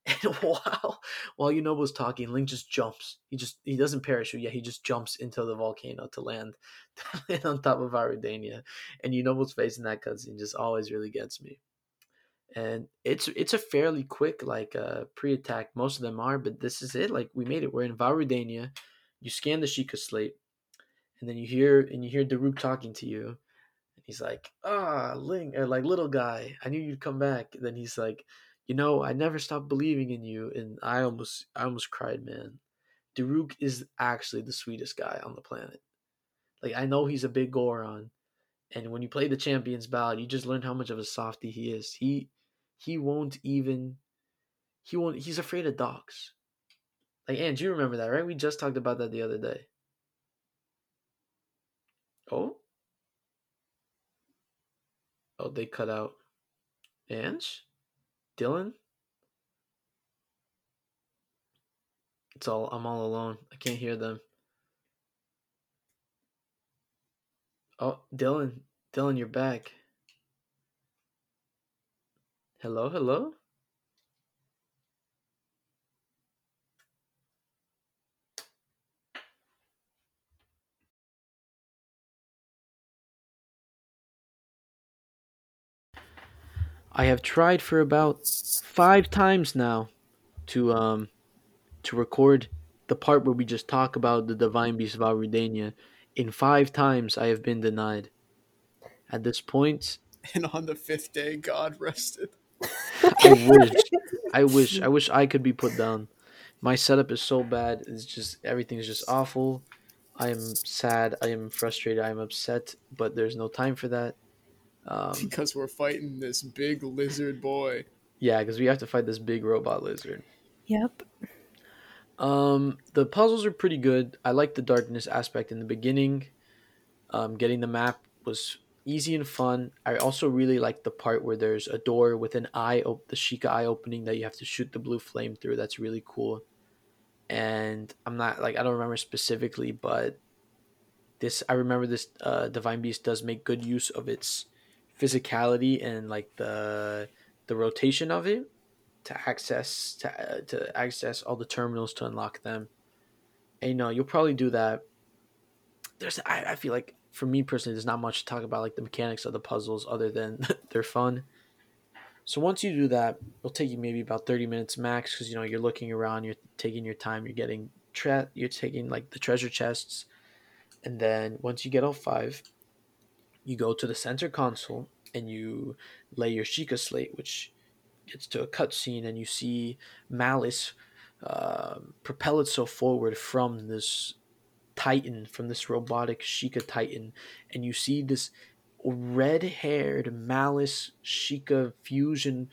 *laughs* And while while Yunobo's talking, Link just jumps. He just he doesn't parachute yet. He just jumps into the volcano to land, *laughs* to land on top of Vah Rudania. And Yunobo's face in that cutscene just always really gets me. And it's it's a fairly quick like uh, pre-attack. Most of them are, but this is it. Like we made it. We're in Vah Rudania. You scan the Sheikah slate, and then you hear and you hear Daruk talking to you. And he's like, "Ah, Link, or like little guy, I knew you'd come back." And then he's like, "You know, I never stopped believing in you." And I almost I almost cried, man. Daruk is actually the sweetest guy on the planet. Like I know he's a big Goron, and when you play the Champions Ballad, you just learn how much of a softy he is. He he won't even he won't he's afraid of dogs. Like and you remember that, right? We just talked about that the other day. Oh? Oh, they cut out. Ange? Dylan? It's all I'm all alone. I can't hear them. Oh, Dylan. Dylan, you're back. Hello, hello? I have tried for about five times now to um to record the part where we just talk about the divine beast of Vah In five times I have been denied. At this point, *laughs* And on the fifth day, God rested. I *laughs* wish, I wish, I wish I could be put down. My setup is so bad. It's just everything's just awful. I am sad. I am frustrated. I am upset. But there's no time for that. Um, because we're fighting this big lizard boy. yeah, because we have to fight this big robot lizard. Yep. Um, the puzzles are pretty good. I like the darkness aspect in the beginning. Um, getting the map was easy and fun. I also really like the part where there's a door with an eye, op- the Sheikah eye opening that you have to shoot the blue flame through. That's really cool. And I'm not like I don't remember specifically, but this I remember this uh, Divine Beast does make good use of its physicality and like the the rotation of it to access to uh, to access all the terminals to unlock them. And you know, you'll probably do that. There's I, I feel like for me personally, there's not much to talk about like the mechanics of the puzzles other than *laughs* they're fun. So once you do that, it'll take you maybe about 30 minutes max because you know you're looking around, you're taking your time, you're getting tre- you're taking like the treasure chests, and then once you get all five, you go to the center console and you lay your Sheikah slate, which gets to a cutscene, and you see Malice uh, propel itself forward from this Titan, from this robotic Sheikah Titan, and you see this red-haired Malice Sheikah fusion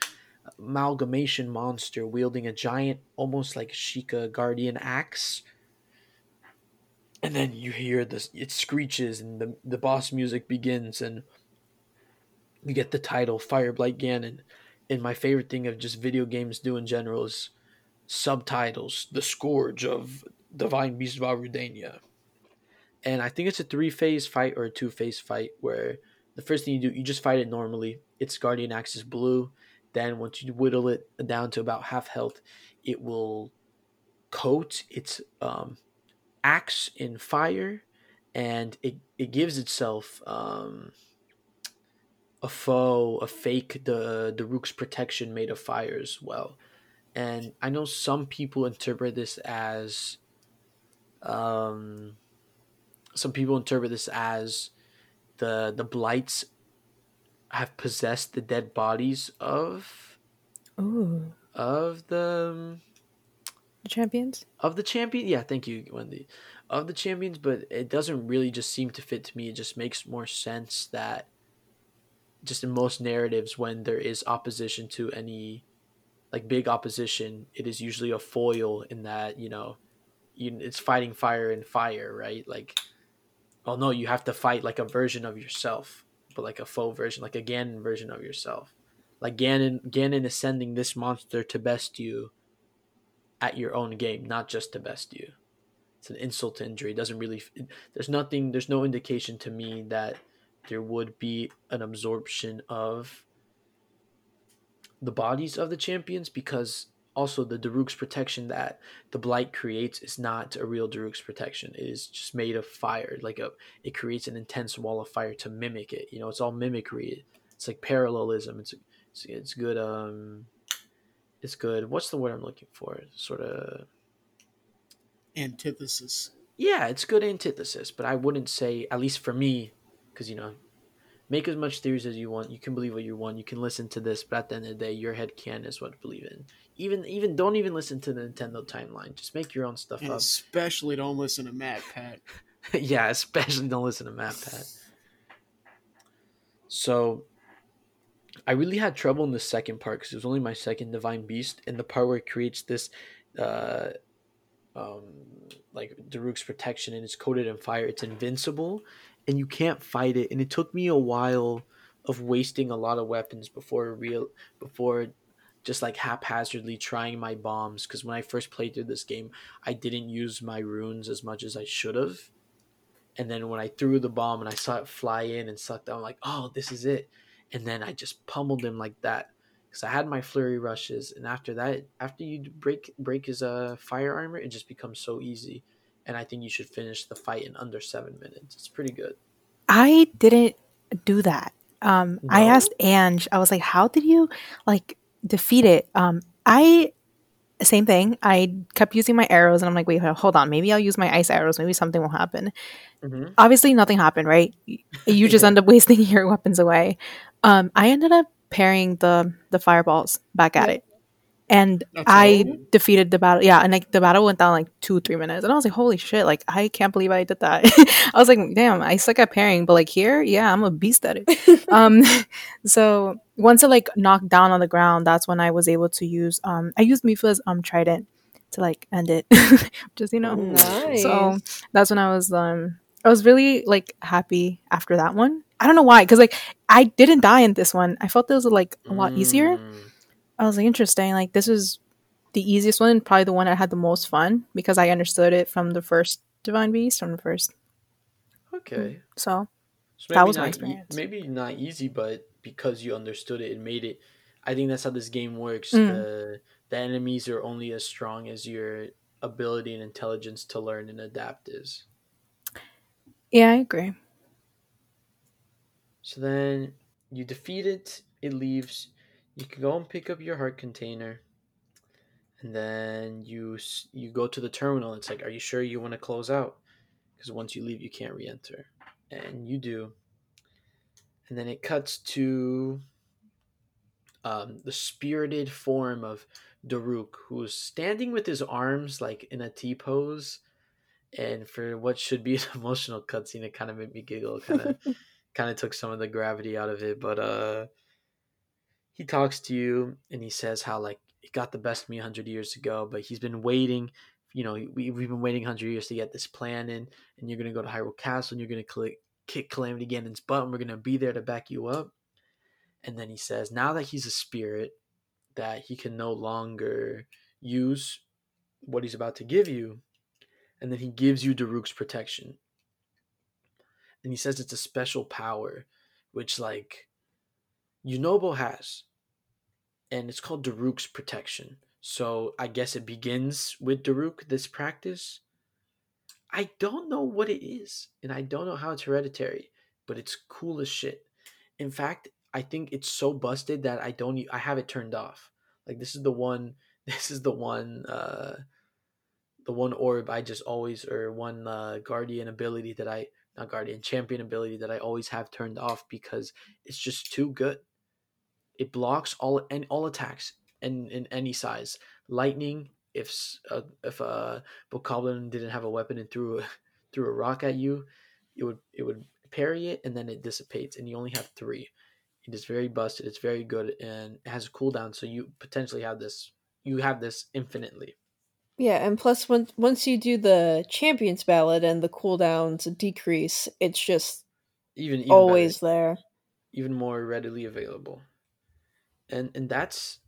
amalgamation monster wielding a giant, almost like Sheikah guardian axe. And then you hear this, it screeches, and the, the boss music begins, and you get the title Fireblight Ganon. And my favorite thing of just video games do in general is subtitles, The Scourge of Divine Beast Vah Rudania. And I think it's a three phase fight or a two phase fight where the first thing you do, you just fight it normally. Its Guardian Axe is blue. Then once you whittle it down to about half health, it will coat its um, axe in fire and it, it gives itself um, a foe, a fake the Daruk's protection made of fire as well. And I know some people interpret this as um, some people interpret this as the the blights have possessed the dead bodies of Ooh. of the um, The champions? of the champion. Yeah, thank you, Wendy. Of the champions, but it doesn't really just seem to fit to me. It just makes more sense that just in most narratives when there is opposition to any like big opposition, it is usually a foil in that, you know, you, it's fighting fire and fire, right? Like, oh no, you have to fight like a version of yourself, but like a faux version, like a Ganon version of yourself. Like Ganon, Ganon is sending this monster to best you at your own game, not just to best you. It's an insult to injury. It doesn't really. There's nothing. There's no indication to me that there would be an absorption of the bodies of the champions because also the Daruk's protection that the blight creates is not a real Daruk's protection. It is just made of fire. Like a, it creates an intense wall of fire to mimic it. You know, it's all mimicry. It's like parallelism. It's it's, it's good. Um, it's good. What's the word I'm looking for? Sort of antithesis. Yeah, it's good antithesis, but I wouldn't say, at least for me, because you know, make as much theories as you want. You can believe what you want. You can listen to this, but at the end of the day, your head can is what to believe in. Even even don't even listen to the Nintendo timeline. Just make your own stuff and up. Especially don't listen to Matt Pat. *laughs* yeah, especially don't listen to MatPat. So, I really had trouble in the second part because it was only my second Divine Beast, and the part where it creates this, uh, um, like Daruk's protection and it's coated in fire. It's invincible, and you can't fight it. And it took me a while of wasting a lot of weapons before real before just like haphazardly trying my bombs because when I first played through this game, I didn't use my runes as much as I should have. And then when I threw the bomb and I saw it fly in and sucked, I'm like, oh, this is it. And then I just pummeled him like that because I had my flurry rushes. And after that, after you break break his uh fire armor, it just becomes so easy. And I think you should finish the fight in under seven minutes. It's pretty good. I didn't do that. Um, I asked Ange. I was like, "How did you like defeat it?" Um, I same thing. I kept using my arrows, and I'm like, "Wait, hold on. Maybe I'll use my ice arrows. Maybe something will happen." Mm-hmm. Obviously, nothing happened. Right? You just Yeah. *laughs* end up wasting *laughs* your weapons away. Um, I ended up parrying the the fireballs back at Yeah. it, and That's I defeated the battle. Yeah, and like the battle went down like two three minutes, and I was like, "Holy shit!" Like I can't believe I did that. *laughs* I was like, "Damn, I suck at parrying," but like here, yeah, I'm a beast at it. *laughs* um, *laughs* so once it like knocked down on the ground, that's when I was able to use. Um, I used Mipha's um trident to like end it, just you know. Nice. So that's when I was um I was really like happy after that one. I don't know why, because like I didn't die in this one. I felt it was like a lot easier. I was like, interesting. Like this is the easiest one, probably the one I had the most fun because I understood it from the first Divine Beast, from the first. Okay. So So That was my not e- experience. maybe not easy, but because you understood it and made it, I think that's how this game works. Mm. The the enemies are only as strong as your ability and intelligence to learn and adapt is. yeah, I agree. So then you defeat it, it leaves. You can go and pick up your heart container. And then you you go to the terminal. It's like, are you sure you want to close out? Because once you leave, you can't re-enter, and you do. And then it cuts to um, the spirited form of Daruk, who's standing with his arms like in a T pose. And for what should be *laughs* an emotional cutscene, it kind of made me giggle. Kind of *laughs* kind of took some of the gravity out of it but uh he talks to you and he says how like he got the best of me 100 years ago but he's been waiting you know we, we've been waiting 100 years to get this plan in and you're going to go to hyrule castle and you're going to cl- kick calamity ganon's butt and we're going to be there to back you up. And then he says now that he's a spirit that he can no longer use what he's about to give you and then he gives you Daruk's protection. And he says it's a special power, which like Yunobo has, and it's called Daruk's protection. So I guess it begins with Daruk. This practice. I don't know what it is, and I don't know how it's hereditary, but it's cool as shit. In fact, I think it's so busted that I don't. I have it turned off. Like this is the one. *laughs* This is the one. uh The one orb I just always, or one uh, guardian ability that I not guardian champion ability that I always have turned off because it's just too good. It blocks all and all attacks in in any size. Lightning, if uh, if a bokoblin didn't have a weapon and threw a, *laughs* threw a rock at you, it would it would parry it and then it dissipates and you only have three. It is very busted. It's very good and it has a cooldown, so you potentially have this. You have this infinitely. Yeah, and plus once once you do the champions ballad and the cooldowns decrease, it's just Even, even always better, there. even more readily available. And and that's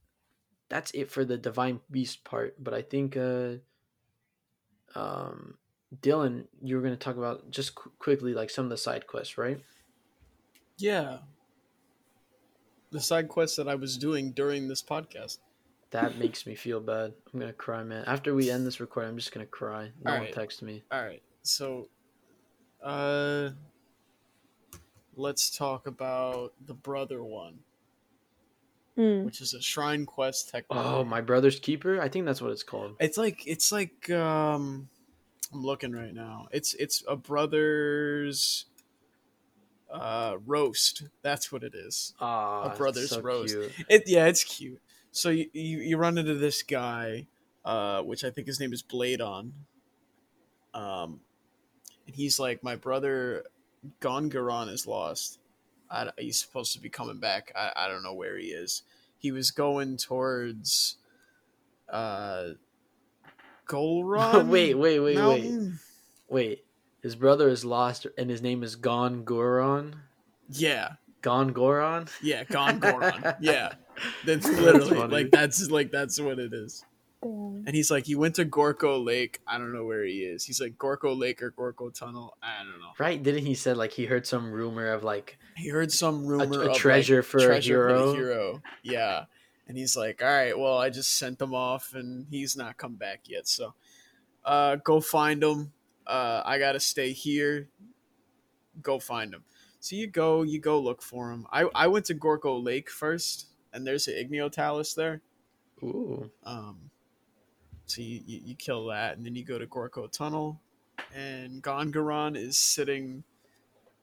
that's it for the divine beast part. But I think uh um Dylan, you were going to talk about just qu- quickly like some of the side quests, right? Yeah. The side quests that I was doing during this podcast. That makes me feel bad. I'm gonna cry, man. After we end this recording, I'm just gonna cry. No one text me. All right. So, uh, let's talk about the brother one, Mm. which is a shrine quest technically. Oh, my brother's keeper. I think that's what it's called. It's like it's like um, I'm looking right now. It's it's a brother's uh roast. That's what it is. Ah, it's brother's so roast. cute. It yeah, it's cute. So you you, you run into this guy, uh, which I think his name is Bladon. Um, and he's like, my brother Gonguron is lost. I, he's supposed to be coming back. I, I don't know where he is. He was going towards uh Golron. *laughs* wait, wait, wait, wait, Mountain? wait. His brother is lost, and his name is Gon Goron. Yeah, Gon Goron. yeah, Gon *laughs* Gongoron. yeah, *laughs* that's That's literally funny. like that's like that's what it is. Damn. And he's like, he went to Gorko Lake. I don't know where he is. He's like Gorko Lake or Gorko Tunnel. I don't know. Right? Didn't he said like he heard some rumor of like He heard some rumor a of like, treasure for a hero? hero. Yeah. And he's like, all right, well, I just sent him off and he's not come back yet. So uh, go find him. Uh, I got to stay here. Go find him. So you go, you go look for him. I, I went to Gorko Lake first, and there's an Igneo Talus there. ooh Um, so you, you, you kill that, and then you go to Gorko Tunnel, and Gonguron is sitting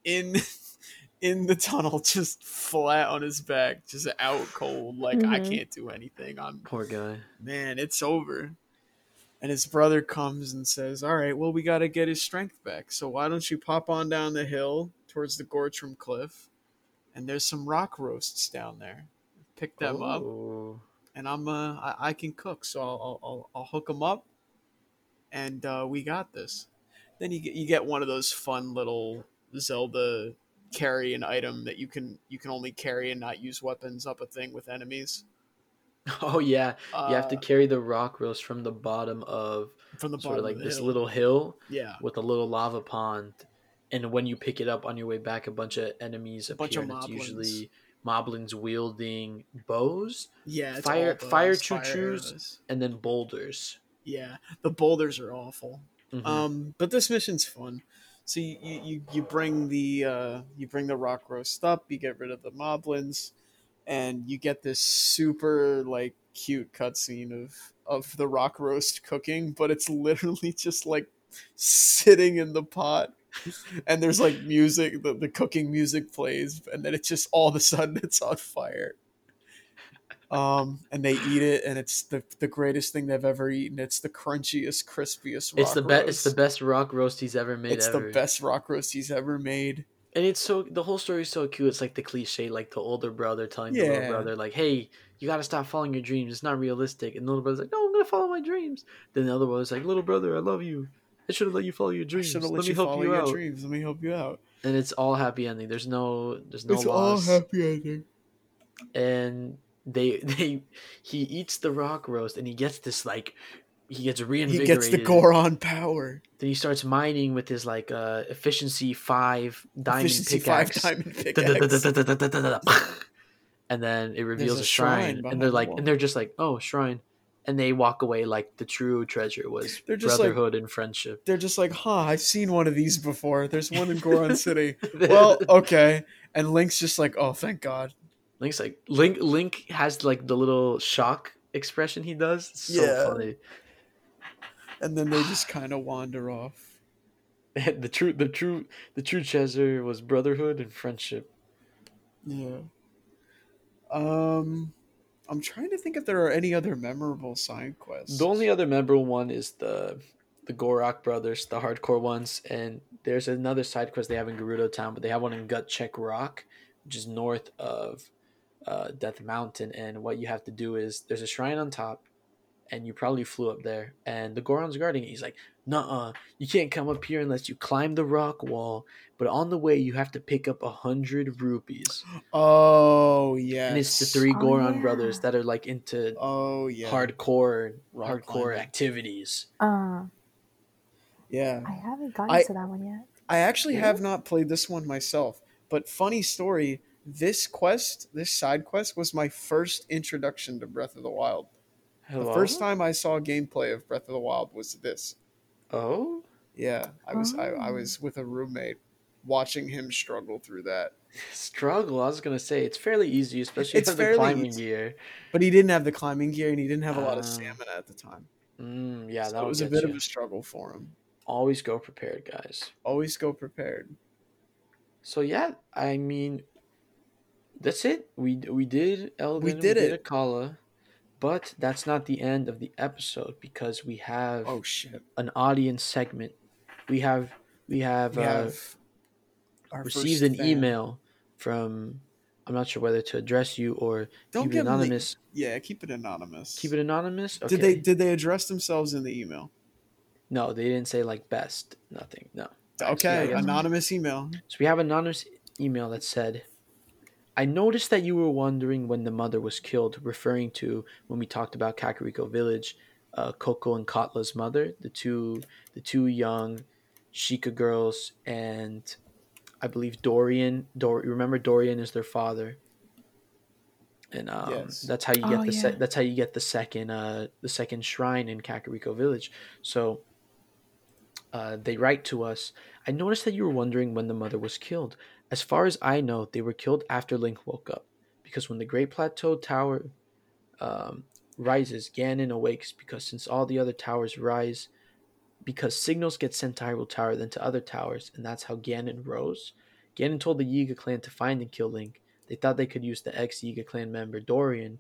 in *laughs* in the tunnel, just flat on his back, just out cold. Like I Mhm. can't do anything. I'm poor guy. man, it's over. And his brother comes and says, "All right, well, we got to get his strength back. So why don't you pop on down the hill towards the Gortram Cliff, and there's some rock roasts down there. Pick them up." And I'm uh I, I can cook, so I'll I'll, I'll hook them up, and uh, we got this. Then you get you get one of those fun little Zelda carry an item that you can you can only carry and not use weapons up a thing with enemies. *laughs* Oh yeah, you have to Uh, carry the rock roast from the bottom of from the sort bottom of like of this hill. little hill yeah with a little lava pond, and when you pick it up on your way back, a bunch of enemies A bunch appear. of and it's usually moblins wielding bows yeah Fire- fire fire Chuchus. and then boulders. Yeah, the boulders are awful. Mhm. Um, but this mission's fun. So you, you, you- you bring the uh, you bring the rock roast up, you get rid of the moblins, and you get this super like cute cutscene of of the rock roast cooking, but it's *laughs* literally just like sitting in the pot. *laughs* And there's like music, the, the cooking music plays, and then it's just all of a sudden it's on fire. Um, and they eat it, and it's the the greatest thing they've ever eaten. It's the crunchiest, crispiest. Rock it's the best. It's the best rock roast he's ever made. It's ever. the best rock roast he's ever made. and it's so the whole story is so cute. It's like the cliche, like the older brother telling the Yeah. little brother, like, "Hey, you got to stop following your dreams. It's not realistic." And the little brother's like, "No, I'm gonna follow my dreams." Then the other brother's like, "Little brother, I love you. I should have let you follow your dreams. Let, let, me help follow you your out." dreams. Let me help you out. And it's all happy ending. There's no, there's no it's all happy ending. and they *laughs* they he eats the rock roast and he gets this like he gets reinvigorated. He gets the Goron power. Then he starts mining with his like uh efficiency five diamond Efficiency five pickaxe. diamond pickaxe. *laughs* and then it reveals a a shrine, shrine and they're like and they're just like oh shrine and they walk away like the true treasure was *laughs* They're just like- brotherhood and friendship They're just like, huh, I've seen one of these before. There's one in Goron *laughs* City. Well, okay. And Link's just like, oh, thank God. link's like link link has like the little shock expression he does it's so Yeah. funny And then they just kind of wander off. *laughs* the true the true the true treasure was brotherhood and friendship Yeah. Um, I'm trying to think if there are any other memorable side quests. The only other memorable one is the the Gorak brothers, the hardcore ones, and there's another side quest they have in Gerudo Town, but they have one in Gut Check Rock, which is north of uh, Death Mountain. And what you have to do is there's a shrine on top, and you probably flew up there. And the Goron's guarding it. He's like, "Nuh-uh, you can't come up here unless you climb the rock wall. But on the way, you have to pick up a hundred rupees." Oh yeah. And it's the three Oh, Goron yeah. brothers that are like into Oh yeah. hardcore, Rock hardcore climbing. activities. Uh, Yeah. I haven't gotten I- to that one yet. I actually have not played this one myself, but funny story, this quest, this side quest was my first introduction to Breath of the Wild. Hello? The first time I saw gameplay of Breath of the Wild was this. Oh, Yeah, I was I, I Oh. was with a roommate watching him struggle through that. *laughs* struggle. I was gonna say it's fairly easy, especially It's with the fairly climbing easy. gear. But he didn't have the climbing gear and he didn't have a lot of Ah. stamina at the time. Mm, yeah, so that was a bit you. of a struggle for him. Always go prepared, guys. Always go prepared. So yeah, I mean, that's it. We we did Eldin. We did it. Akkala, but that's not the end of the episode because we have Oh shit. an audience segment. We have we have, We uh, have received an fan. email from. I'm not sure whether to address you or Don't keep it give 'em the- anonymous. Yeah, keep it anonymous. Keep it anonymous. Okay. Did they did they address themselves in the email? No, they didn't say like best. Nothing. No. Okay, guess- anonymous email. So we have anonymous email that said, I noticed that you were wondering when the mother was killed, referring to when we talked about Kakariko Village, uh, Koko and Cottla's mother, the two the two young Sheikah girls, and I believe Dorian. Dor- remember Dorian is their father, and um, Yes. that's how you get Oh, the se- yeah. that's how you get the second uh, the second shrine in Kakariko Village. So uh, they write to us. I noticed that you were wondering when the mother was killed. As far as I know, they were killed after Link woke up, because when the Great Plateau Tower um, rises, Ganon awakes. Because since all the other towers rise, because signals get sent to Hyrule Tower then to other towers, and that's how Ganon rose. Ganon told the Yiga clan to find and kill Link. They thought they could use the ex Yiga clan member Dorian,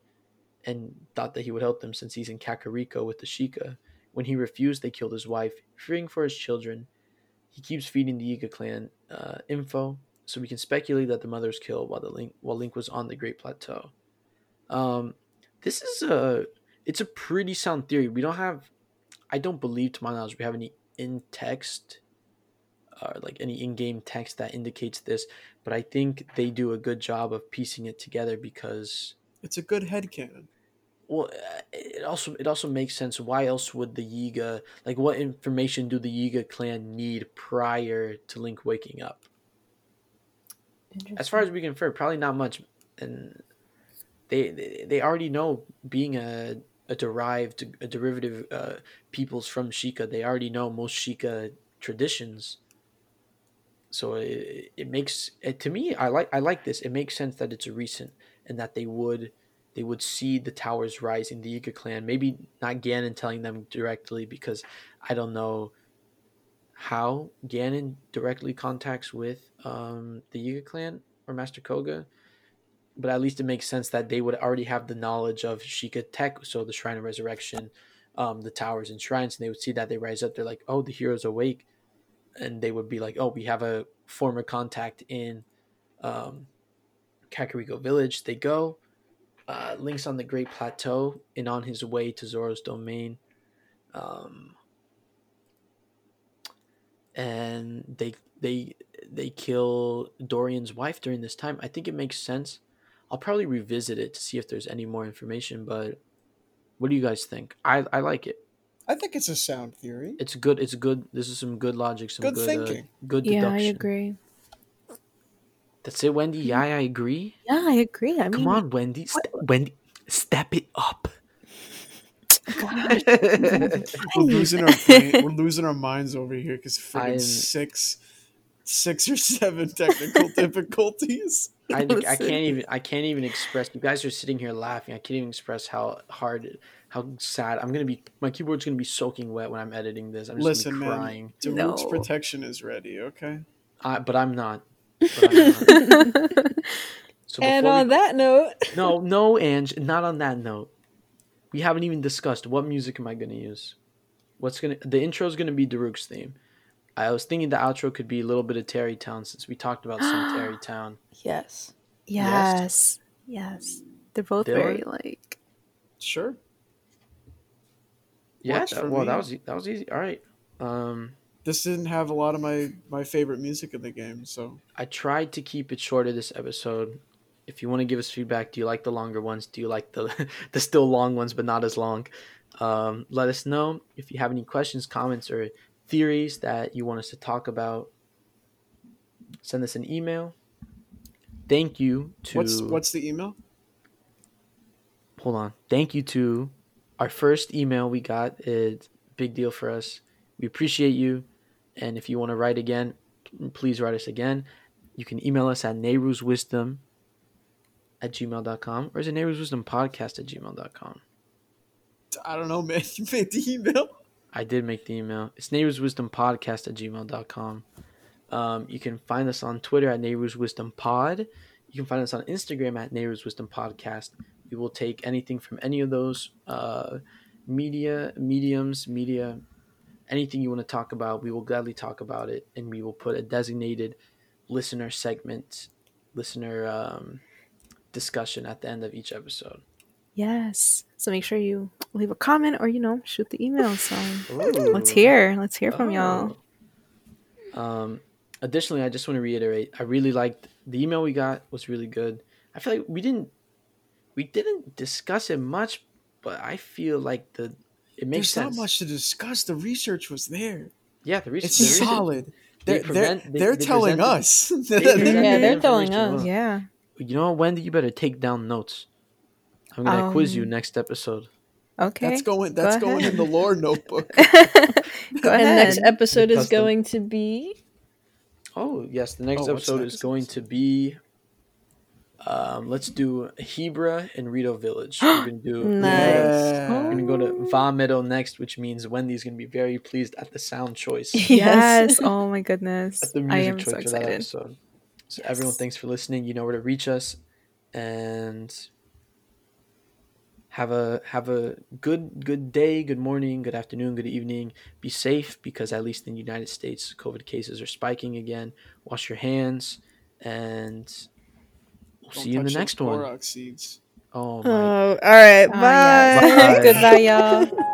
and thought that he would help them since he's in Kakariko with the Sheikah. When he refused, they killed his wife, fearing for his children. He keeps feeding the Yiga clan uh, info, so we can speculate that the mother was killed while the Link while Link was on the Great Plateau. Um, this is a it's a pretty sound theory. We don't have, I don't believe to my knowledge, we have any in text, or like any in game text that indicates this. But I think they do a good job of piecing it together because It's a good headcanon. well uh, it also it also makes sense why else would the yiga like what information do the yiga clan need prior to link waking up as far as we can infer probably not much and they they, they already know being a a derived a derivative uh peoples from Sheikah they already know most Sheikah traditions. So it, it makes it, to me i like i like this. It makes sense that it's recent and that they would they would see the towers rising the Yiga clan. Maybe not ganon telling them directly because i don't know how ganon directly contacts with um, the Yiga clan or master Kohga but at least it makes sense that they would already have the knowledge of Sheikah tech so the shrine of resurrection um, the towers and shrines and they would see that they rise up. They're like oh the heroes awake. And they would be like oh we have a former contact in um, kakariko village. They go uh, Link's on the Great Plateau and on his way to Zora's domain. Um, and they they they kill Dorian's wife during this time. I think it makes sense. I'll probably revisit it to see if there's any more information, but what do you guys think? I, I like it. I think it's a sound theory. It's good. It's good. This is some good logic. Some Good good, thinking. Uh, good Yeah, deduction. I agree. That's it, Wendy. Yeah, I agree. Yeah, I agree. I Come mean, on, Wendy. Ste- Wendy, step it up. God. We're losing our brain, we're *laughs* losing our minds over here because I'm- six, six or seven technical *laughs* difficulties. I, I can't even I can't even express. You guys are sitting here laughing. I can't even express how hard, how sad. I'm gonna be. My keyboard's gonna be soaking wet when I'm editing this. I'm just Listen, gonna be man. crying. Daruk's No. protection is ready. Okay. I, but I'm not. But I'm not. *laughs* So and on we- that note, no, no, Ange. Not on that note. We haven't even discussed what music am I gonna use. What's gonna the intro is gonna be Daruk's theme. I was thinking the outro could be a little bit of Tarrey Town since we talked about some *gasps* Tarrey Town. yes, Yes. Yes. They're both Dylan? very like Sure. Yeah, much that, well, me. that was e- that was easy. All right. Um, This didn't have a lot of my my favorite music in the game, so I tried to keep it shorter this episode. If you want to give us feedback, do you like the longer ones? Do you like the *laughs* the still long ones but not as long? Um, let us know if you have any questions, comments, or theories that you want us to talk about. Send us an email. Thank you to what's what's the email? hold on. Thank you to our first email we got. It's a big deal for us. We appreciate you. And if you want to write again, please write us again. You can email us at nayruswisdom at gmail.com or is it nayruswisdom podcast at gmail.com? I don't know, man. *laughs* You made the email. I did make the email. It's nayruswisdom podcast at gmail.com. Um, you can find us on Twitter at nayruswisdom pod. You can find us on Instagram at nayruswisdom podcast. We will take anything from any of those uh, media mediums, media, anything you want to talk about. We will gladly talk about it, and we will put a designated listener segment, listener um, discussion at the end of each episode. Yes. So make sure you leave a comment or you know shoot the email. So let's hear. Let's hear from y'all. Oh. Um, additionally, I just want to reiterate, I really liked the email we got was really good. I feel like we didn't we didn't discuss it much, but I feel like the it makes There's sense. not much to discuss. The research was there. Yeah, the research. It's the solid. they They're, prevent- they're, they- they're they telling us. presented Yeah, they're telling us. Yeah. You know, what, Wendy, you better take down notes. I'm gonna quiz you Um, next episode. Okay. That's going. That's Go going in the lore notebook. *laughs* Go And ahead. next episode is going to be Oh yes, the next Oh, episode next? is going to be. Um, let's do Hebra and Rito Village. We're gonna do *gasps* Nice. Yeah. We're gonna go to Vah Medoh next, which means Wendy's gonna be very pleased at the sound choice, *laughs* Yes. Oh my goodness. at the I am choice so for that excited. episode. So everyone, thanks for listening. You know where to reach us, and have a have a good good day, good morning, good afternoon, good evening. Be safe because at least in the United States, COVID cases are spiking again. Wash your hands, and we'll Don't see you in the next one. Borax seeds. Oh my Oh, all right. Ah, bye. yes. Bye. *laughs* Goodbye, y'all. *laughs*